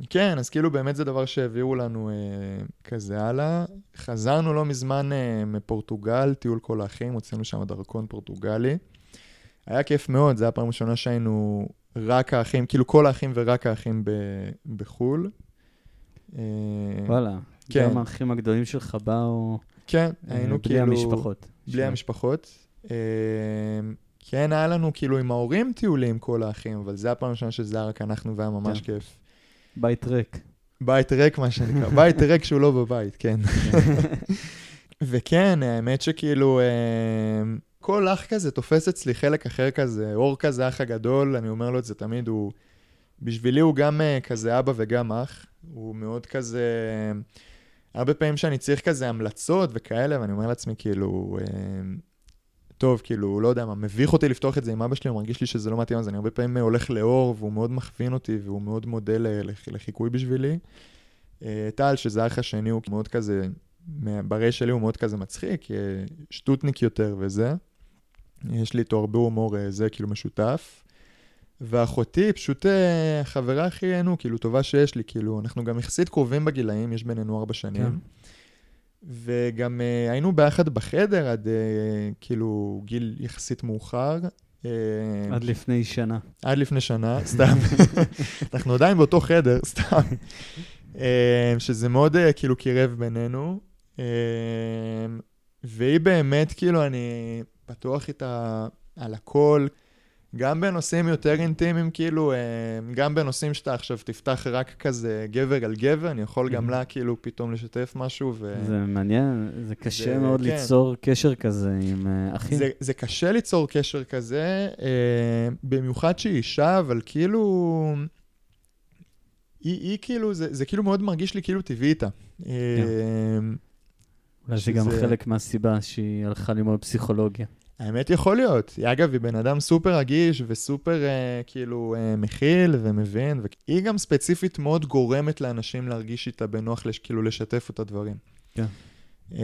כן, אז כאילו באמת זה דבר שהעבירו לנו אה, כזה הלאה. חזרנו לא מזמן אה, מפורטוגל, טיול כל האחים, הוצאנו שם דרכון פורטוגלי. היה כיף מאוד, זו הייתה פעם ראשונה שהיינו רק האחים, כאילו כל האחים ורק האחים ב, בחו"ל. אה, וואלה, כן. גם האחים הגדולים שלך באו... כן, אה, היינו בלי כאילו... בלי המשפחות. בלי המשפחות. אה, כן, היה לנו כאילו עם ההורים טיולים כל האחים, אבל זה הפעם הראשונה שזה היה רק אנחנו והיה ממש כן. כיף. בית ריק. בית ריק, מה שנקרא. *laughs* בית ריק שהוא לא בבית, כן. *laughs* וכן, האמת שכאילו, אה, כל אח כזה תופס אצלי חלק אחר כזה. אור כזה, אח הגדול, אני אומר לו את זה תמיד, הוא... בשבילי הוא גם אה, כזה אבא וגם אח. הוא מאוד כזה... הרבה פעמים שאני צריך כזה המלצות וכאלה, ואני אומר לעצמי, כאילו, אה, טוב, כאילו, לא יודע מה, מביך אותי לפתוח את זה עם אבא שלי, הוא מרגיש לי שזה לא מתאים, אז אני הרבה פעמים הולך לאור, והוא מאוד מכווין אותי, והוא מאוד מודל לחיקוי בשבילי. אה, טל, שזה האח השני, הוא מאוד כזה, ברי שלי הוא מאוד כזה מצחיק, אה, שטוטניק יותר וזה. יש לי איתו הרבה הומור, אה, זה כאילו משותף. ואחותי, פשוט החברה הכי, נו, כאילו, טובה שיש לי, כאילו, אנחנו גם יחסית קרובים בגילאים, יש בינינו ארבע שנים. כן. וגם uh, היינו ביחד בחדר עד uh, כאילו גיל יחסית מאוחר. Uh, עד לפני שנה. עד לפני שנה, *laughs* סתם. אנחנו עדיין באותו חדר, *laughs* סתם. uh, שזה מאוד uh, כאילו קירב בינינו. Uh, והיא באמת, כאילו, אני פתוח איתה על הכל. גם בנושאים יותר אינטימיים, כאילו, אה, גם בנושאים שאתה עכשיו תפתח רק כזה גבר על גבר, אני יכול גם לה כאילו פתאום לשתף משהו. ו... זה מעניין, זה קשה זה, מאוד כן. ליצור קשר כזה עם uh, אחים. זה, זה קשה ליצור קשר כזה, אה, במיוחד שהיא אישה, אבל כאילו... היא, היא כאילו, זה, זה כאילו מאוד מרגיש לי כאילו טבעי איתה. כן. אולי זה גם חלק מהסיבה שהיא הלכה ללמוד פסיכולוגיה. האמת יכול להיות. אגב, היא בן אדם סופר רגיש וסופר אה, כאילו אה, מכיל ומבין, והיא גם ספציפית מאוד גורמת לאנשים להרגיש איתה בנוח, לש, כאילו לשתף אותה דברים. כן. אה,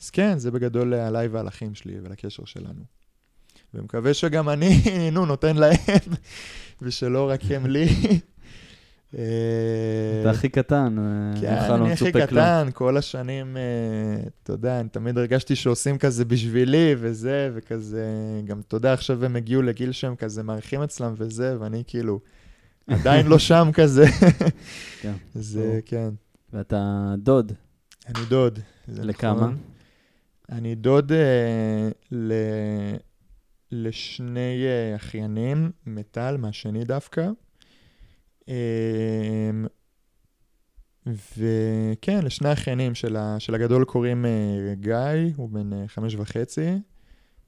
אז כן, זה בגדול עליי ועל אחים שלי ולקשר שלנו. ומקווה שגם אני, *laughs* נו, נותן להם, *laughs* ושלא רק הם לי. אה, אתה הכי קטן, אה, כן, לא אני הכי קטן, כל השנים, אה, אתה יודע, אני תמיד הרגשתי שעושים כזה בשבילי וזה, וכזה, גם, אתה יודע, עכשיו הם הגיעו לגיל שהם כזה מארחים אצלם וזה, ואני כאילו עדיין לא *laughs* שם כזה. כן. זה, כן. ואתה דוד. אני דוד. לכמה? נכון. אני דוד ל... לשני אחיינים, מטל, מהשני דווקא. אמ, וכן, לשני אחיינים של, ה, של הגדול קוראים uh, גיא, הוא בן uh, חמש וחצי,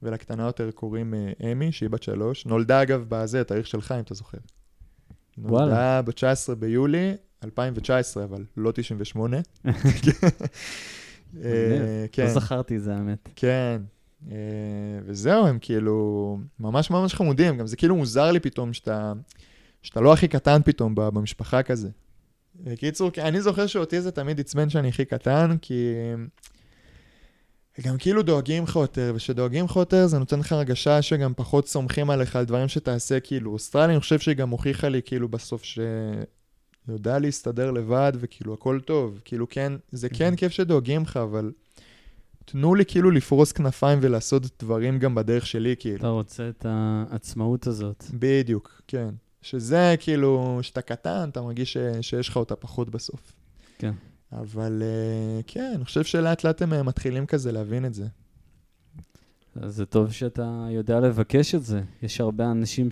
ולקטנה יותר קוראים uh, אמי, שהיא בת שלוש. נולדה אגב בזה, התאריך שלך, אם אתה זוכר. וואלה. נולדה ב-19 ביולי 2019, אבל לא 98. *laughs* כן. לא זכרתי זה, האמת. כן. וזהו, הם כאילו ממש ממש חמודים. גם זה כאילו מוזר לי פתאום שאתה... שאתה לא הכי קטן פתאום במשפחה כזה. בקיצור, אני זוכר שאותי זה תמיד עצבן שאני הכי קטן, כי גם כאילו דואגים לך יותר, וכשדואגים לך יותר זה נותן לך הרגשה שגם פחות סומכים עליך על דברים שתעשה, כאילו, אוסטרליה, אני חושב שהיא גם הוכיחה לי כאילו בסוף ש... יודע להסתדר לבד, וכאילו הכל טוב. כאילו כן, זה כן כיף שדואגים לך, אבל תנו לי כאילו לפרוס כנפיים ולעשות דברים גם בדרך שלי, כאילו. אתה רוצה את העצמאות הזאת. בדיוק, כן. שזה כאילו, כשאתה קטן, אתה מרגיש ש, שיש לך אותה פחות בסוף. כן. אבל אה, כן, אני חושב שלאט לאט הם אה, מתחילים כזה להבין את זה. אז זה טוב שאתה יודע לבקש את זה. יש הרבה אנשים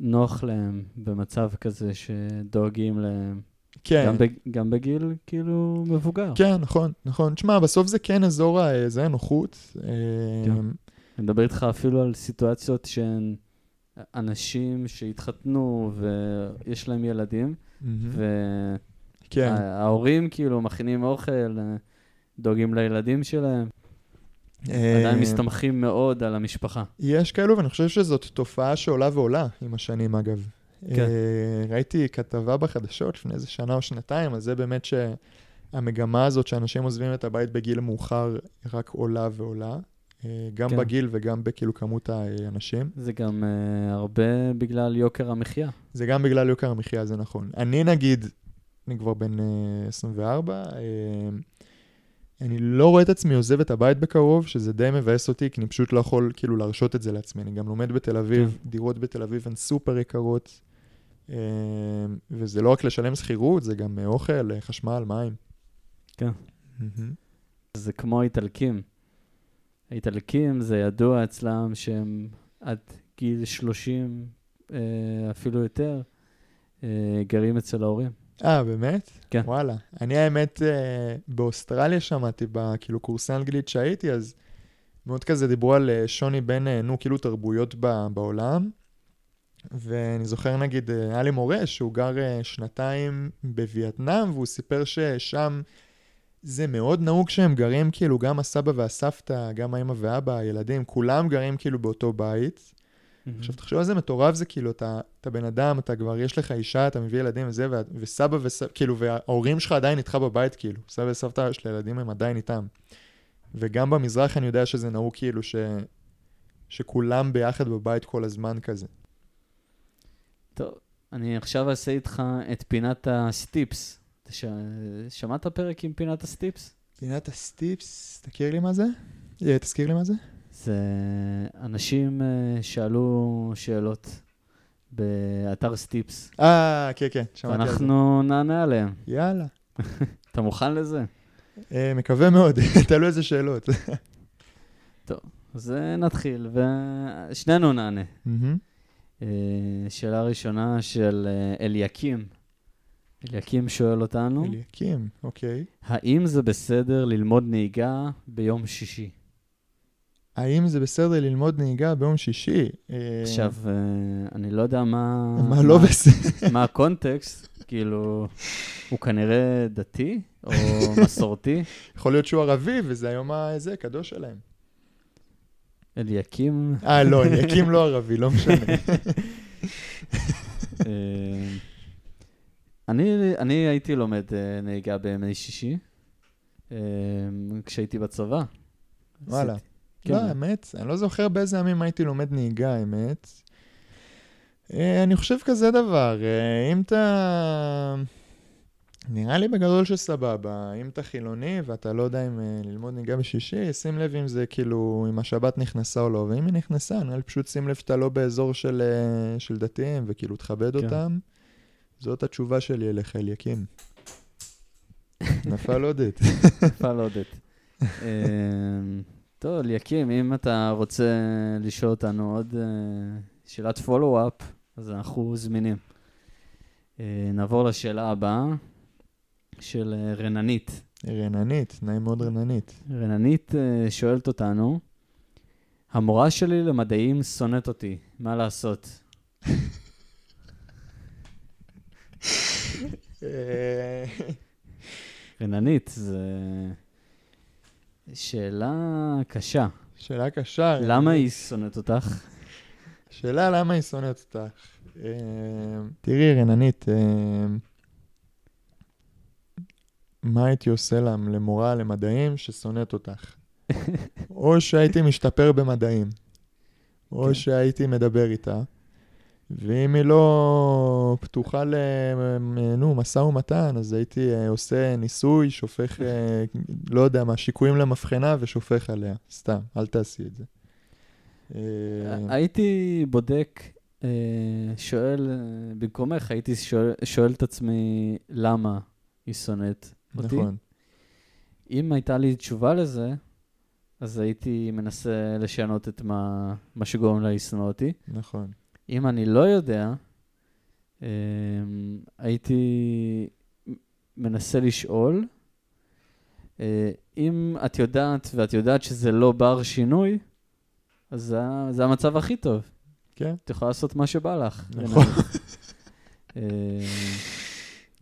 שנוח להם במצב כזה שדואגים להם. כן. גם, בג... גם בגיל כאילו מבוגר. כן, נכון, נכון. תשמע, בסוף זה כן אזור. זה הנוחות. כן. אני מדבר איתך אפילו על סיטואציות שהן אנשים שהתחתנו ויש להם ילדים, כן. וההורים כאילו מכינים אוכל, דואגים לילדים שלהם. עדיין מסתמכים מאוד על המשפחה. יש כאלו, ואני חושב שזאת תופעה שעולה ועולה עם השנים, אגב. כן. ראיתי כתבה בחדשות לפני איזה שנה או שנתיים, אז זה באמת שהמגמה הזאת שאנשים עוזבים את הבית בגיל מאוחר רק עולה ועולה. גם כן. בגיל וגם בכאילו כמות האנשים. זה גם uh, הרבה בגלל יוקר המחיה. זה גם בגלל יוקר המחיה, זה נכון. אני נגיד, אני כבר בן uh, 24, uh, אני לא רואה את עצמי עוזב את הבית בקרוב, שזה די מבאס אותי, כי אני פשוט לא יכול כאילו להרשות את זה לעצמי. אני גם לומד בתל אביב, כן. דירות בתל אביב הן סופר יקרות, uh, וזה לא רק לשלם שכירות, זה גם uh, אוכל, uh, חשמל, מים. כן. Mm-hmm. זה כמו האיטלקים. האיטלקים, זה ידוע אצלם שהם עד גיל 30, אה, אפילו יותר, אה, גרים אצל ההורים. אה, באמת? כן. וואלה. אני האמת, אה, באוסטרליה שמעתי, בכאילו קורסי אנגלית שהייתי, אז מאוד כזה דיברו על שוני בין, נו, כאילו תרבויות בעולם. ואני זוכר נגיד, היה לי מורה שהוא גר שנתיים בווייטנאם, והוא סיפר ששם זה מאוד נהוג שהם גרים, כאילו, גם הסבא והסבתא, גם האמא ואבא, הילדים, כולם גרים כאילו באותו בית. עכשיו, תחשוב איזה מטורף זה, כאילו, אתה, אתה בן אדם, אתה כבר, יש לך אישה, אתה מביא ילדים וזה, ו, וסבא וסבתא, כאילו, וההורים שלך עדיין איתך בבית, כאילו. סבא וסבתא של הילדים הם עדיין איתם. וגם במזרח אני יודע שזה נהוג, כאילו, ש, שכולם ביחד בבית כל הזמן כזה. טוב, אני עכשיו אעשה איתך את פינת הסטיפס. ש... שמעת פרק עם פינת הסטיפס? פינת הסטיפס, תכיר לי מה זה? אה, תזכיר לי מה זה? זה אנשים אה, שאלו שאלות באתר סטיפס, אה, כן, כן, שמעתי על זה. ואנחנו נענה עליהן. יאללה. *laughs* אתה מוכן לזה? אה, מקווה מאוד, *laughs* תלוי איזה שאלות. *laughs* אז אה, נתחיל, ושנינו נענה. מהמם. אה, שאלה ראשונה של אה, אליקים. אליקים שואל אותנו, אליקים, אוקיי. האם זה בסדר ללמוד נהיגה ביום שישי? האם זה בסדר ללמוד נהיגה ביום שישי? אה, עכשיו, אה, אני לא יודע מה... מה לא בסדר? מה הקונטקסט, כאילו, הוא כנראה דתי או *laughs* מסורתי. יכול להיות שהוא ערבי, וזה היום הזה, קדוש שלהם. אליקים, אה, לא, אליקים לא ערבי, לא משנה. *laughs* אני, אני הייתי לומד אה, נהיגה בימי שישי, אה, כשהייתי בצבא. וואלה. עשיתי- כן. לא, האמת, אני לא זוכר באיזה ימים הייתי לומד נהיגה, האמת. אה, אני חושב כזה דבר, אה, אם אתה... נראה לי בגדול שסבבה, אם אתה חילוני ואתה לא יודע אם אה, ללמוד נהיגה בשישי, שים לב אם זה כאילו, אם השבת נכנסה או לא, ואם היא נכנסה, נראה לי פשוט שים לב שאתה לא באזור של, של דתיים, וכאילו תכבד כן. אותם. זאת התשובה שלי אליך, אליקים. *laughs* נפל עודד. נפל עודד. אה, טוב, אליקים, אם אתה רוצה לשאול אותנו עוד אה, שאלת פולו-אפ, אז אנחנו זמינים. אה, נעבור לשאלה הבאה, של אה, רננית. רננית, נעים מאוד רננית. רננית שואלת אותנו, המורה שלי למדעים שונאת אותי, מה לעשות? *laughs* אה, רננית, זו שאלה קשה. שאלה קשה. למה רננית. היא שונאת אותך? שאלה למה היא שונאת אותך. אה, תראי, רננית, אה, מה הייתי עושה לה למורה למדעים ששונאת אותך? *laughs* או שהייתי משתפר במדעים, או כן. שהייתי מדבר איתה, ואם היא לא פתוחה ל... נו, משא ומתן, אז הייתי אה, עושה ניסוי, שופך, אה, לא יודע מה, שיקויים למבחנה ושופך עליה. סתם, אל תעשי את זה. אה, הייתי בודק שואל, במקומך הייתי שואל, שואל את עצמי למה היא שונאת אותי. נכון. אם הייתה לי תשובה לזה, אז הייתי מנסה לשנות את מה, מה שגורם לה לשנוא אותי. נכון. אם אני לא יודע, אמ, הייתי מנסה לשאול, אה, אם את יודעת ואת יודעת שזה לא בר שינוי, אז זה, זה המצב הכי טוב. כן. את יכולה לעשות מה שבא לך. נכון. אה,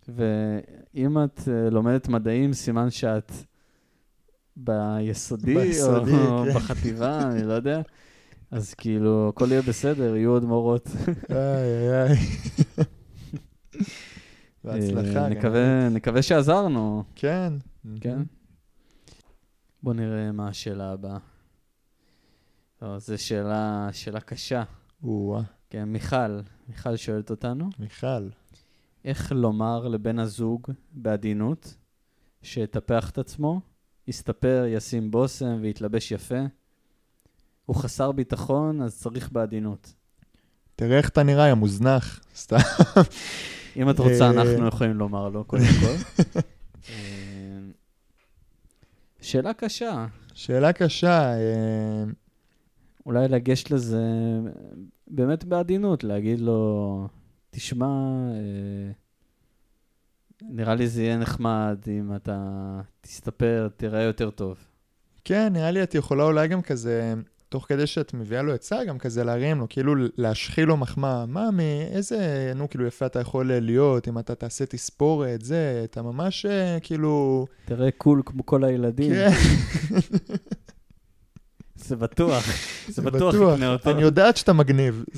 ואם את אה, לומדת מדעים, סימן שאת ביסודי, ביסודי, או כן. בחטיבה, אני לא יודע. אז כאילו, הכל יהיה בסדר, יהיו עוד מורות. איי, איי, איי. *laughs* בהצלחה. אה, נקווה שעזרנו, כן. כן? בואו נראה מה השאלה הבאה. לא, זו שאלה, שאלה קשה. או-אה, כן, מיכל, מיכל שואלת אותנו, מיכל. איך לומר לבן הזוג בעדינות שיטפח את עצמו, יסתפר, ישים בושם ויתלבש יפה? הוא חסר ביטחון, אז צריך בעדינות. תראה איך אתה נראה, יא מוזנח. סתם. אם את רוצה, אה, אנחנו יכולים לומר לו, קודם *laughs* כל. אה, שאלה קשה. שאלה קשה. אה, אולי לגשת לזה באמת בעדינות, להגיד לו, תשמע, אה, נראה לי זה יהיה נחמד אם אתה תסתפר, תראה יותר טוב. כן, נראה לי את יכולה אולי גם כזה, תוך כדי שאת מביאה לו עצה, גם כזה להרים לו, כאילו להשחיל לו מחמאה. מאמי, איזה, נו, כאילו יפה אתה יכול להיות, אם אתה תעשה תספורת, זה, אתה ממש אה, כאילו... תראה קול כמו כל הילדים, כן, *laughs* זה בטוח, *laughs* זה בטוח יקנה אותו. אני יודעת שאתה מגניב. *laughs*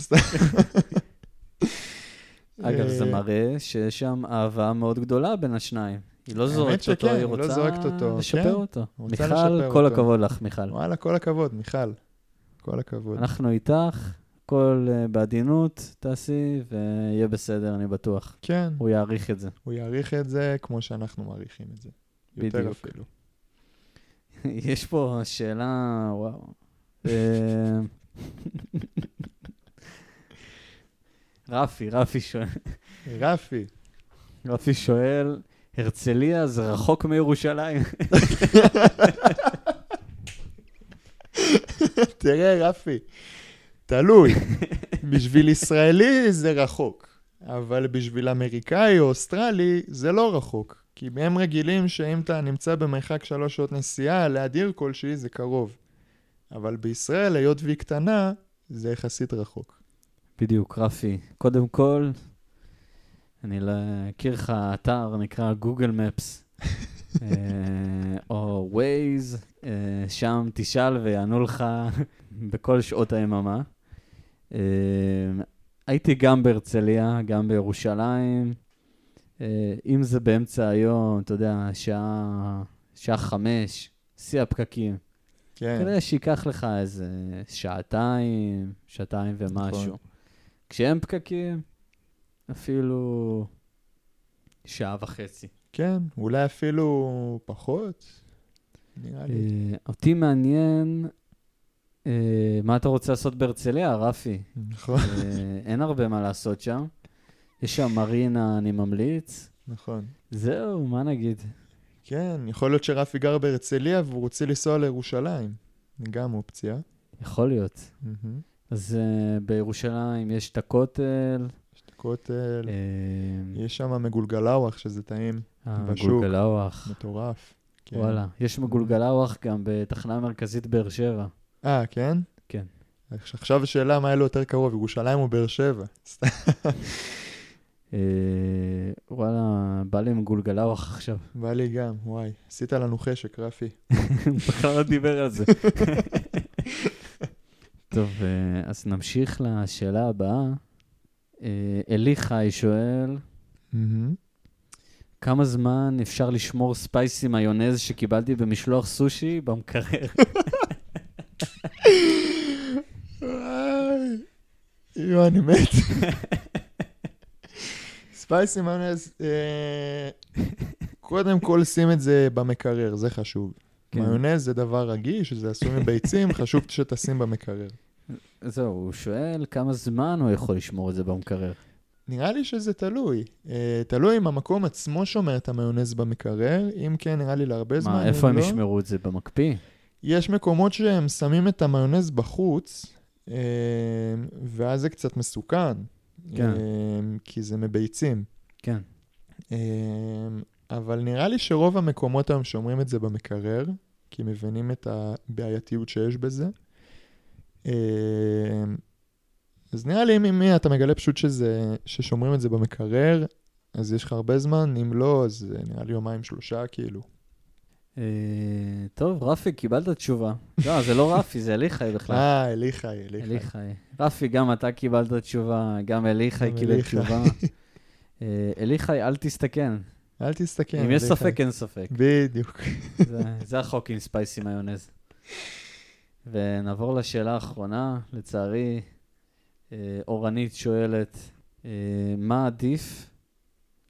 אגב, זה אה, מראה שיש שם אהבה מאוד גדולה בין השניים. היא לא האמת זורקת אותו, היא לא רוצה לשפר כן. אותו. מיכל, כל. הכבוד לך, מיכל. וואלה, כל הכבוד, מיכל. כל הכבוד. אנחנו איתך, הכל אה, בעדינות, תעשי, ויהיה בסדר, אני בטוח. כן, הוא יעריך את זה. הוא יעריך את זה כמו שאנחנו מעריכים את זה. יותר בדיוק. אפילו. *laughs* יש פה שאלה, וואו. אה, *laughs* רפי, רפי שואל, רפי, רפי שואל, הרצליה זה רחוק מירושלים? *laughs* תראה, רפי, תלוי. בשביל ישראלי זה רחוק, אבל בשביל אמריקאי או אוסטרלי זה לא רחוק. כי הם רגילים שאם אתה נמצא במרחק שלוש שעות נסיעה ליד עיר כלשהי זה קרוב. אבל בישראל, היות והיא קטנה, זה יחסית רחוק. בדיוק, רפי. קודם כל, אני אכיר לך אתר, נקרא מפס, אה, או ווייז, אה, שם תשאל ויענו לך *laughs* בכל שעות היממה. אה, הייתי גם בהרצליה, גם בירושלים. אה, אם זה באמצע היום, אתה יודע, שעה, שעה חמש, שיא הפקקים. כן, כנראה שייקח לך איזה שעתיים, שעתיים ומשהו. נכון. כשהם פקקים, אפילו שעה וחצי. כן, אולי אפילו פחות, נראה לי. אה, אותי מעניין, אה, מה אתה רוצה לעשות בהרצליה, רפי? נכון, אה, אין הרבה מה לעשות שם. יש שם מרינה, אני ממליץ. נכון. זהו, מה נגיד? כן, יכול להיות שרפי גר בהרצליה והוא רוצה לנסוע לירושלים. גם אופציה. יכול להיות. מהמם. אז אה, בירושלים יש את הכותל, יש את הכותל, אה, יש שם מגולגלאווח, שזה טעים. הגולגלאווח. מטורף. כן. וואלה, יש מגולגלאווח גם בתחנה המרכזית באר שבע. אה, כן? כן. עכשיו השאלה מה היה לו יותר קרוב, ירושלים או באר שבע? *laughs* אה, וואלה, בא לי מגולגלאוח עכשיו. בא לי גם, וואי. עשית לנו חשק, רפי. *laughs* בכלל לא דיבר על זה. *laughs* טוב, אה, אז נמשיך לשאלה הבאה. אה, אליחי שואל, מהמם. כמה זמן אפשר לשמור ספייסי מיונז שקיבלתי במשלוח סושי במקרר? יואו, אני מת. ספייסי מיונז, אה, קודם כל שים את זה במקרר, זה חשוב. כן. מיונז זה דבר רגיש, זה עשוי מביצים, חשוב שתשים במקרר. זהו, הוא שואל כמה זמן הוא יכול לשמור את זה במקרר. נראה לי שזה תלוי. Uh, תלוי אם המקום עצמו שומר את המיונז במקרר, אם כן, נראה לי להרבה זמן, מה, איפה הם לא. ישמרו את זה? במקפיא? יש מקומות שהם שמים את המיונז בחוץ, uh, ואז זה קצת מסוכן. כן. uh, כי זה מביצים. כן. Uh, אבל נראה לי שרוב המקומות היום שומרים את זה במקרר, כי מבינים את הבעייתיות שיש בזה. אז נראה לי אם, אם אתה מגלה פשוט שזה, ששומרים את זה במקרר, אז יש לך הרבה זמן, אם לא, אז אה, נראה לי יומיים שלושה, כאילו. אה, טוב, רפי, קיבלת תשובה. *laughs* לא, זה לא רפי, זה אליחי בכלל. אה, אליחי, אליחי. אליחי. רפי, גם אתה קיבלת תשובה, גם אליחי קיבל אליחי. תשובה. *laughs* אה, אליחי, אל תסתכן. אל תסתכל. אם יש אליחי. ספק, אין ספק. בדיוק. זה- החוק עם ספייסי מיונז. ונעבור לשאלה האחרונה, לצערי, אה, אורנית שואלת, אה, מה עדיף,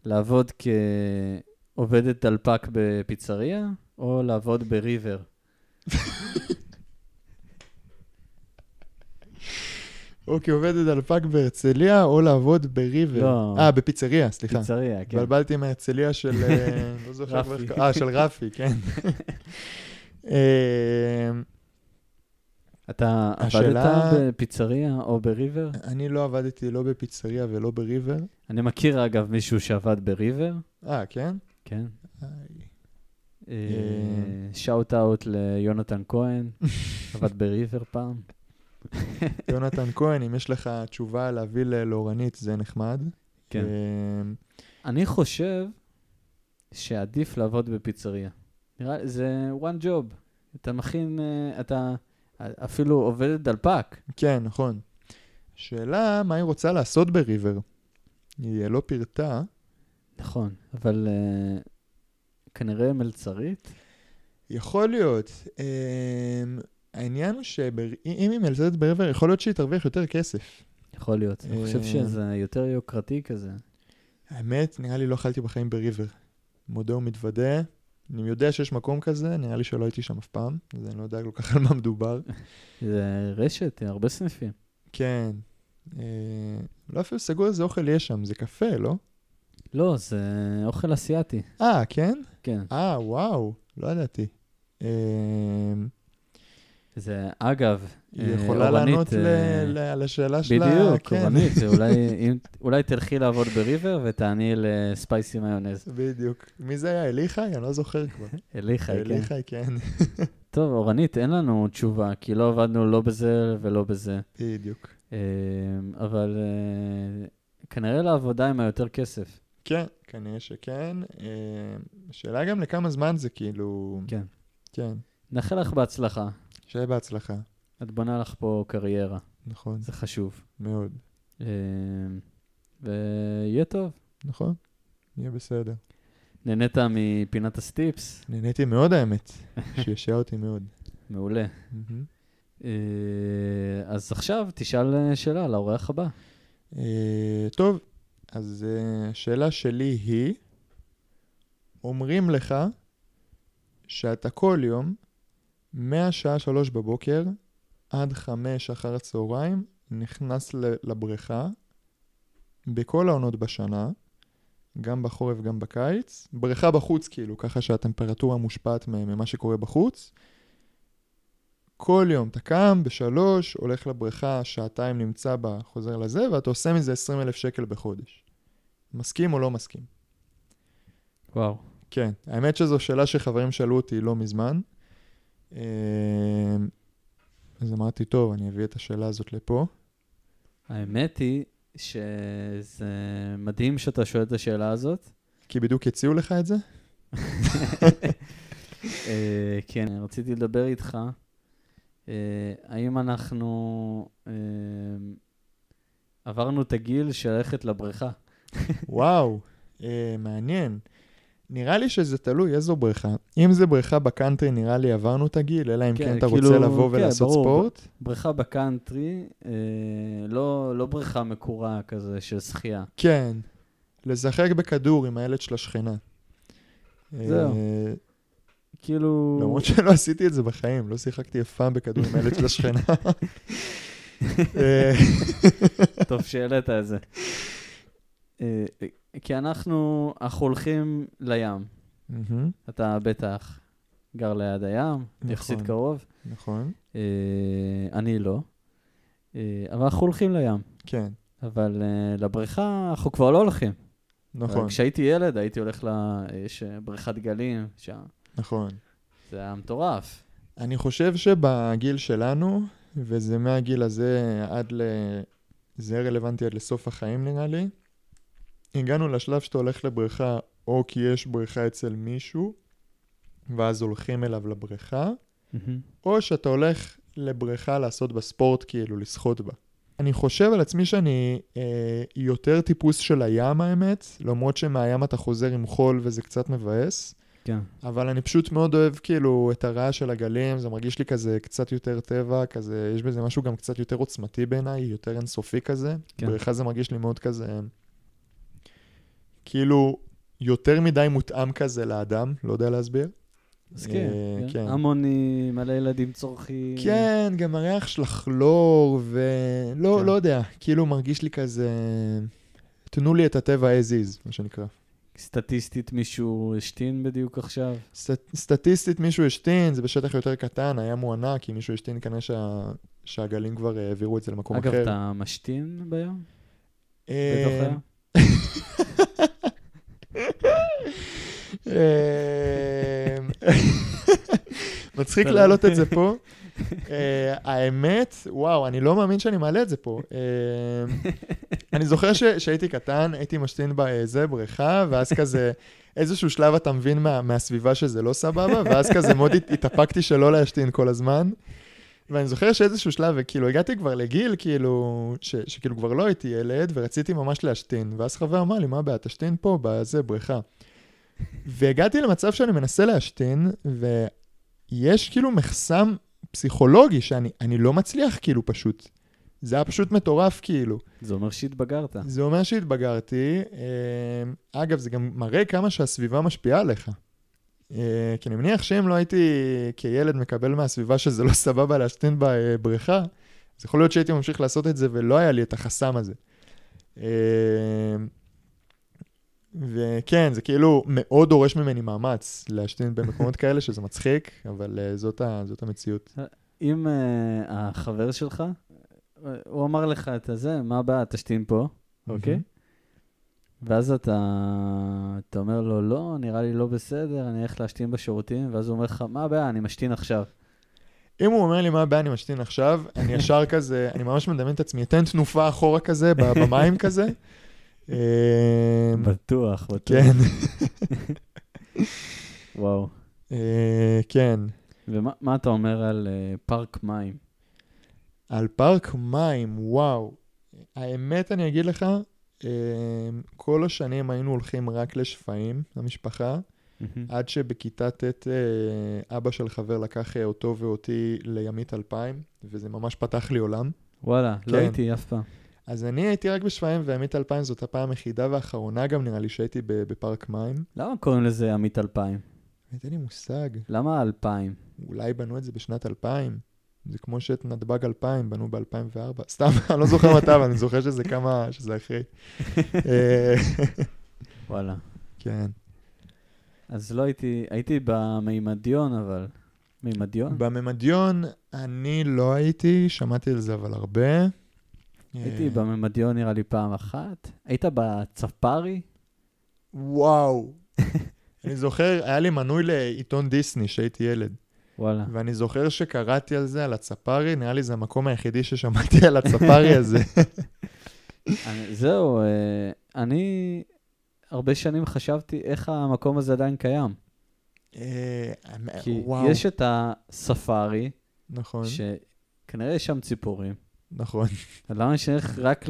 לעבוד כעובדת דלפק בפיצריה, או לעבוד בריבר? אוקיי, עובדת דלפק בהרצליה, או לעבוד בריבר. לא. אה, בפיצריה, סליחה. פיצריה, כן. התבלבלתי עם הרצליה של... אה, לא זוכר. איך. אה, של רפי, כן. *laughs* אה, אתה השאלה- עבדת בפיצריה או בריבר? אני לא עבדתי לא בפיצריה ולא בריבר. אני מכיר, אגב, מישהו שעבד בריבר, אה, כן? כן. שאוט אאוט ליונתן כהן, *laughs* עבד בריבר פעם. *laughs* יונתן כהן, אם יש לך תשובה להביא ל- לאורנית, זה נחמד. כן. אה, אני חושב שעדיף לעבוד בפיצריה. נראה, זה one job. אתה מכין, אה, אתה אפילו עובד דלפק. כן, נכון. שאלה, מה היא רוצה לעשות בריבר? היא לא פירטה. נכון, אבל uh, כנראה מלצרית. יכול להיות. אה, העניין הוא שאם היא מלצרת בריבר, יכול להיות שהיא תרוויח יותר כסף. יכול להיות. אני חושב אה, שזה יותר יוקרתי כזה. האמת, נראה לי לא אכלתי בחיים בריבר. מודה ומתוודה. אני יודע שיש מקום כזה, נראה לי שלא הייתי שם אף פעם, אז אני לא יודע כל כך על מה מדובר. זה רשת, הרבה סניפים. כן. אה, לא אפילו סגור איזה אוכל יש שם, זה קפה, לא? לא, זה אוכל אסיאתי. אה, כן? כן. אה, וואו, לא ידעתי. אה, זה, אגב, היא אה, יכולה אורנית, לענות ל- אה, ל- על השאלה שלה, בדיוק, כן. אורנית, זה *laughs* אולי, אם- אולי תלכי לעבוד בריבר ותעני לספייסי מיונז. בדיוק. מי זה היה? אליחי? אני לא זוכר כבר. *laughs* אליחי, כן. אליחי, כן. *laughs* טוב, אורנית, אין לנו תשובה, כי לא עבדנו לא בזה ולא בזה. בדיוק. אה, אבל אה, כנראה לעבודה עם היותר כסף. כן, כנראה שכן. השאלה גם לכמה זמן זה כאילו... כן. כן. נאחל לך בהצלחה. שיהיה בהצלחה. את בונה לך פה קריירה, נכון, זה חשוב. מאוד. אה, ויהיה טוב. נכון? יהיה בסדר. נהנית מפינת הסטיפס? נהניתי מאוד האמת, שישע אותי מאוד. *laughs* מעולה. אה, אז עכשיו תשאל אה, שאלה לאורח הבא. אה, טוב, אז השאלה שלי היא, אומרים לך שאתה כל יום, מהשעה שלוש בבוקר עד חמש אחר הצהריים, נכנס לבריכה, בכל העונות בשנה, גם בחורף, גם בקיץ. בריכה בחוץ, כאילו, ככה שהטמפרטורה מושפעת ממה שקורה בחוץ. כל יום אתה קם בשלוש, הולך לבריכה, שעתיים נמצא בה, חוזר לזה, ואתה עושה מזה 20 אלף שקל בחודש. מסכים או לא מסכים? וואו. כן, האמת שזו שאלה שחברים שאלו אותי לא מזמן. אה, אז אמרתי, טוב, אני אביא את השאלה הזאת לפה. האמת היא שזה מדהים שאתה שואל את השאלה הזאת. כי בדיוק הציעו לך את זה? אה, כן, רציתי לדבר איתך. אה, האם אנחנו אה, עברנו את הגיל של ללכת לבריכה? וואו, מעניין. נראה לי שזה תלוי איזו בריכה. אם זה בריכה בקאנטרי, נראה לי עברנו את הגיל, אלא אם כן, כן אתה כאילו, רוצה לבוא כן, ולעשות ברור. ספורט. בריכה בקאנטרי, אה, לא, לא בריכה מקורה כזה של שחייה. כן, לשחק בכדור עם הילד של השכנה. זהו. אה, כאילו... למרות שלא עשיתי את זה בחיים, לא שיחקתי אף פעם בכדור עם הילד של השכנה. *laughs* אה, טוב שהעלית את זה. אה, כי אנחנו, אנחנו הולכים לים. מהמם, אתה בטח גר ליד הים, יחסית נכון. קרוב. נכון, אה, אני לא. אה, אבל אנחנו הולכים לים. כן, אבל אה, לבריכה אנחנו כבר לא הולכים. נכון, כשהייתי ילד הייתי הולך ל... יש אה, בריכת גלים שם. נכון. זה היה מטורף. אני חושב שבגיל שלנו, וזה מהגיל הזה עד ל... זה רלוונטי עד לסוף החיים נראה לי, הגענו לשלב שאתה הולך לבריכה, או כי יש בריכה אצל מישהו, ואז הולכים אליו לבריכה, או שאתה הולך לבריכה לעשות בה ספורט, כאילו, לשחות בה. אני חושב על עצמי שאני אה, יותר טיפוס של הים, האמת, למרות שמהים אתה חוזר עם חול וזה קצת מבאס. כן. אבל אני פשוט מאוד אוהב כאילו את הרעש של הגלים, זה מרגיש לי כזה קצת יותר טבע, כזה, יש בזה משהו גם קצת יותר עוצמתי בעיניי, יותר אינסופי כזה. כן. בריכה זה מרגיש לי מאוד כזה, כאילו יותר מדי מותאם כזה לאדם, לא יודע להסביר. מסכים. אה, כן. כן. המוני, מלא ילדים צורכים. כן, גם הריח של הכלור, ולא, כן. לא יודע, כאילו מרגיש לי כזה, תנו לי את הטבע as is, מה שנקרא. סטטיסטית מישהו השתין בדיוק עכשיו. סט, סטטיסטית מישהו השתין, זה בשטח יותר קטן, הים הוא ענק, כי מישהו השתין כנראה שה, שהגלים כבר אה, העבירו את זה למקום אגב, אחר. אתה משתין בים? אה, בתוך הים? *laughs* אה, מצחיק להעלות את זה פה. אה, האמת, וואו, אני לא מאמין שאני מעלה את זה פה. אה, אני זוכר שהייתי קטן, הייתי משתין בזה, בריכה, ואז כזה, איזשהו שלב אתה מבין מה, מהסביבה שזה לא סבבה, ואז כזה מאוד הת- התאפקתי שלא להשתין כל הזמן. ואני זוכר שאיזשהו שלב, וכאילו הגעתי כבר לגיל, כאילו, ש, שכאילו כבר לא הייתי ילד, ורציתי ממש להשתין. ואז חבר אמר לי, מה הבעיה, תשתין פה, בזה, בריכה. והגעתי למצב שאני מנסה להשתין, ויש כאילו מחסם פסיכולוגי שאני אני לא מצליח, כאילו, פשוט. זה היה פשוט מטורף, כאילו. זה אומר שהתבגרת. זה אומר שהתבגרתי. אה, אגב, זה גם מראה כמה שהסביבה משפיעה עליך. אה, כי אני מניח שאם לא הייתי כילד מקבל מהסביבה שזה לא סבבה להשתין בבריכה, אז יכול להיות שהייתי ממשיך לעשות את זה ולא היה לי את החסם הזה. וכן, זה כאילו מאוד דורש ממני מאמץ להשתין במקומות *laughs* כאלה, שזה מצחיק, אבל אה, זאת, ה, זאת המציאות. אם uh, החבר שלך, אה, הוא אמר לך את הזה, מה הבעיה, תשתין פה, אוקיי? ואז אתה, אתה אומר לו, לא, נראה לי לא בסדר, אני אלך להשתין בשירותים, ואז הוא אומר לך, מה הבעיה, אני משתין עכשיו. אם הוא אומר לי מה הבעיה, אני משתין עכשיו, אני ישר *laughs* כזה, אני ממש מדמיין את עצמי, אתן תנופה אחורה כזה, במים כזה. אה, בטוח, בטוח. כן, *laughs* וואו. אה, כן. ומה מה אתה אומר על uh, פארק מים? על פארק מים, וואו. האמת, אני אגיד לך, אה, כל השנים היינו הולכים רק לשפיים, המשפחה, עד שבכיתה ט' אה, אבא של חבר לקח אה, אותו ואותי לימית 2000, וזה ממש פתח לי עולם. וואלה, לא כן. הייתי אף פעם. אז אני הייתי רק בשפיים, וימית 2000 זאת הפעם היחידה והאחרונה גם נראה לי שהייתי בפארק מים. למה קוראים לזה עמית 2000? אין לי מושג, למה 2000? אולי בנו את זה בשנת 2000. זה כמו שאת נתב"ג 2000 בנו ב-2004. *laughs* סתם, אני לא זוכר מתי, אבל אני זוכר שזה כמה, שזה אחרי. *laughs* אה, *laughs* וואלה. כן. אז לא הייתי, הייתי במימדיון, אבל... מימדיון? בממדיון אני לא הייתי, שמעתי על זה אבל הרבה. הייתי אה, בממדיון נראה לי פעם אחת. היית בצפרי? וואו. *laughs* אני זוכר, היה לי מנוי לעיתון דיסני כשהייתי ילד. וואלה. ואני זוכר שקראתי על זה, על הצפרי, נראה לי זה המקום היחידי ששמעתי על הצפרי הזה. *laughs* אני- זהו, אה, אני הרבה שנים חשבתי איך המקום הזה עדיין קיים. אה, כי וואו, יש את הספארי, נכון, שכנראה יש שם ציפורים. נכון, למה שנלך רק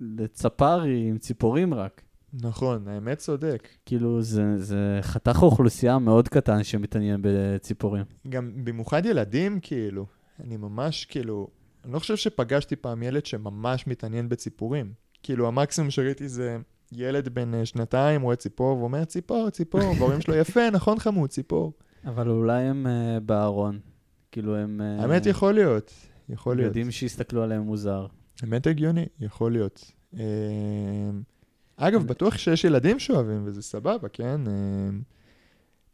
לצפרי עם ציפורים רק? נכון, האמת צודק. כאילו, זה, זה חתך אוכלוסייה מאוד קטן שמתעניין בציפורים. גם במיוחד ילדים, כאילו, אני ממש, כאילו, אני לא חושב שפגשתי פעם ילד שממש מתעניין בציפורים. כאילו, המקסימום שראיתי זה ילד בן אה, שנתיים רואה ציפור ואומר, ציפור, ציפור, וההורים שלו, יפה, נכון חמוד, ציפור. אבל אולי הם uh, בארון. כאילו, הם... Uh, האמת יכול להיות, יכול להיות. יודעים שיסתכלו עליהם מוזר. באמת הגיוני, יכול להיות. אה, אגב, בטוח שיש ילדים שאוהבים, וזה סבבה, כן? אה,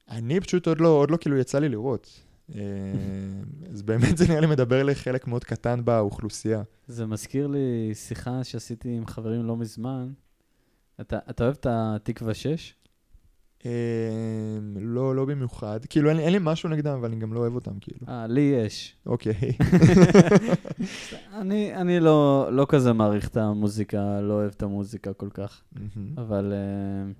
אני פשוט עוד לא, עוד לא כאילו יצא לי לראות. אה, *laughs* אז באמת זה נראה לי מדבר לחלק מאוד קטן באוכלוסייה. זה מזכיר לי שיחה שעשיתי עם חברים לא מזמן. אתה, אתה אוהב את התקווה 6? אה, לא, לא במיוחד. כאילו, אין, אין לי משהו נגדם, אבל אני גם לא אוהב אותם, כאילו. אה, לי יש. אוקיי. *laughs* אני, אני לא, לא כזה מעריך את המוזיקה, לא אוהב את המוזיקה כל כך. אבל... אה,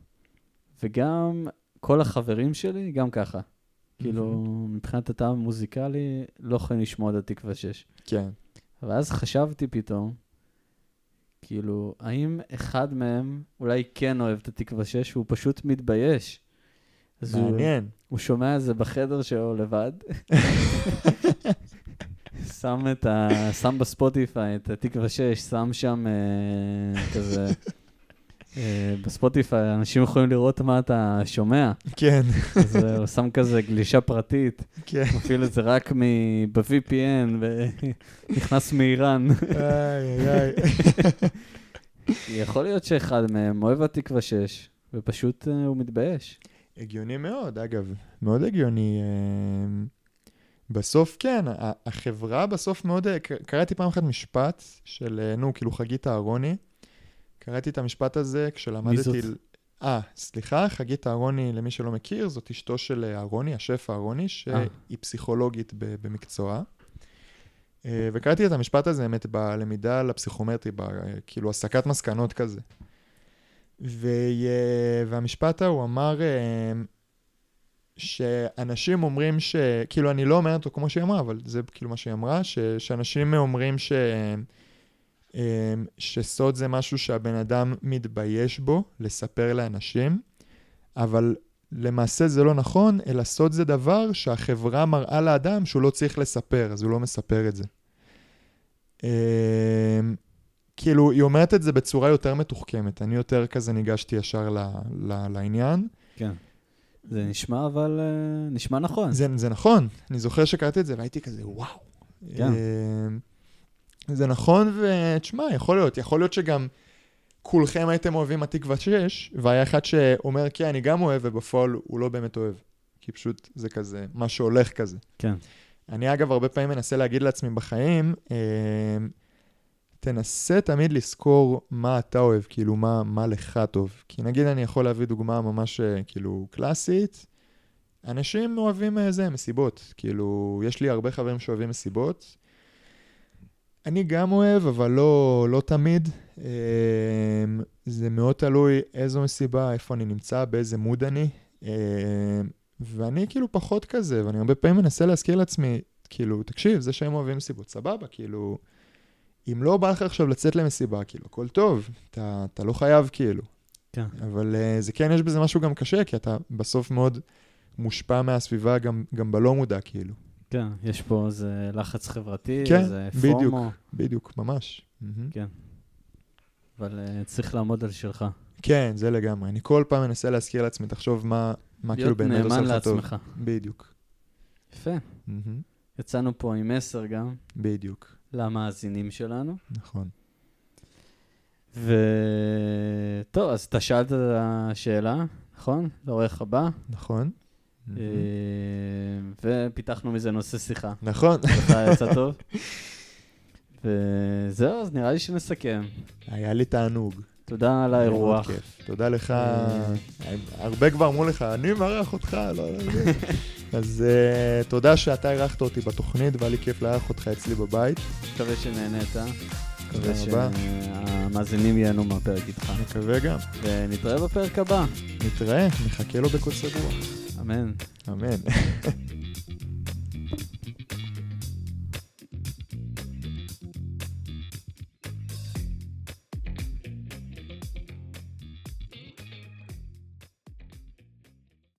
וגם כל החברים שלי, גם ככה. כאילו, מבחינת הטעם המוזיקלי, לא יכולים לשמוע את התקווה 6. כן. ואז חשבתי פתאום, כאילו, האם אחד מהם אולי כן אוהב את התקווה 6 והוא פשוט מתבייש? אז הוא, מעניין. הוא שומע את זה בחדר שלו לבד, שם, את ה, שם בספוטיפיי את התקווה 6, שם שם אה, כזה... אה, בספוטיפיי אנשים יכולים לראות מה אתה שומע, כן, אז אה, הוא שם כזה גלישה פרטית, כן. מפעיל את זה רק ב-VPN ונכנס מאיראן. איי, איי. יכול להיות שאחד מהם אוהב התקווה 6, ופשוט אה, הוא מתבייש. הגיוני מאוד, אגב. מאוד הגיוני. בסוף, כן, החברה בסוף מאוד... קראתי פעם אחת משפט של, נו, כאילו חגית אהרוני. קראתי את המשפט הזה כשלמדתי... אה, סליחה, חגית אהרוני, למי שלא מכיר, זאת אשתו של אה, אהרוני, השף אהרוני, שהיא פסיכולוגית במקצועה. אה, וקראתי את המשפט הזה, האמת, בלמידה לפסיכומטרי, ב- אה, כאילו הסקת מסקנות כזה. ו... והמשפט ההוא אמר אה, שאנשים אומרים ש... כאילו, אני לא אומר אותו כמו שהיא אמרה, אבל זה כאילו מה שהיא אמרה, ש... שאנשים אומרים ש... אה, שסוד זה משהו שהבן אדם מתבייש בו, לספר לאנשים, אבל למעשה זה לא נכון, אלא סוד זה דבר שהחברה מראה לאדם שהוא לא צריך לספר, אז הוא לא מספר את זה. אה, כאילו, היא אומרת את זה בצורה יותר מתוחכמת. אני יותר כזה ניגשתי ישר ל, ל, לעניין. כן. זה נשמע אבל, אה, נשמע נכון. זה, זה נכון, אני זוכר שקראתי את זה והייתי כזה, וואו. כן. אה, זה נכון, ותשמע, יכול להיות, יכול להיות שגם כולכם הייתם אוהבים התקווה 6, והיה אחד שאומר, כן, אני גם אוהב, ובפועל הוא לא באמת אוהב. כי פשוט זה כזה, מה שהולך כזה. כן. אני אגב הרבה פעמים מנסה להגיד לעצמי בחיים, אה, תנסה תמיד לזכור מה אתה אוהב, כאילו מה, מה לך טוב. כי נגיד אני יכול להביא דוגמה ממש אה, כאילו קלאסית, אנשים אוהבים אה, זה, מסיבות. כאילו, יש לי הרבה חברים שאוהבים מסיבות. אני גם אוהב, אבל לא, לא תמיד. אה, זה מאוד תלוי איזו מסיבה, איפה אני נמצא, באיזה מוד אני. אה, ואני כאילו פחות כזה, ואני הרבה פעמים מנסה להזכיר לעצמי, כאילו, תקשיב, זה שהם אוהבים מסיבות, סבבה, כאילו, אם לא בא לך עכשיו לצאת למסיבה, כאילו, הכל טוב, אתה, אתה לא חייב, כאילו. כן. אבל uh, זה כן, יש בזה משהו גם קשה, כי אתה בסוף מאוד מושפע מהסביבה גם, גם בלא מודע, כאילו. כן, יש פה איזה לחץ חברתי, כן, איזה בדיוק. פומו, בדיוק, ממש. כן. אבל אה, צריך לעמוד על שלך. כן, זה לגמרי. אני כל פעם מנסה להזכיר לעצמי, תחשוב מה, מה כאילו להיות באמת עושה נאמן לך טוב. לעצמך. בדיוק. יפה. מהמם. יצאנו פה עם מסר גם בדיוק, למאזינים שלנו. נכון. וטוב, אז אתה שאלת את השאלה, נכון? לעורך הבא, נכון? אה. ופיתחנו מזה נושא שיחה. נכון. לך יצא טוב. וזהו, אז נראה לי שנסכם. היה לי תענוג. תודה על האירוח. תודה לך. אה, הרבה כבר אמרו לך, אני מארח אותך, לא, לא, לא. *laughs* אז uh, תודה שאתה אירחת אותי בתוכנית, והיה לי כיף לארח אותך אצלי בבית. מקווה שנהנית. מקווה. שהמאזינים ייהנו מהפרק איתך. מקווה גם. ונתראה בפרק הבא. נתראה, נחכה לו בקוצר רוח. Amén. Amén. *laughs*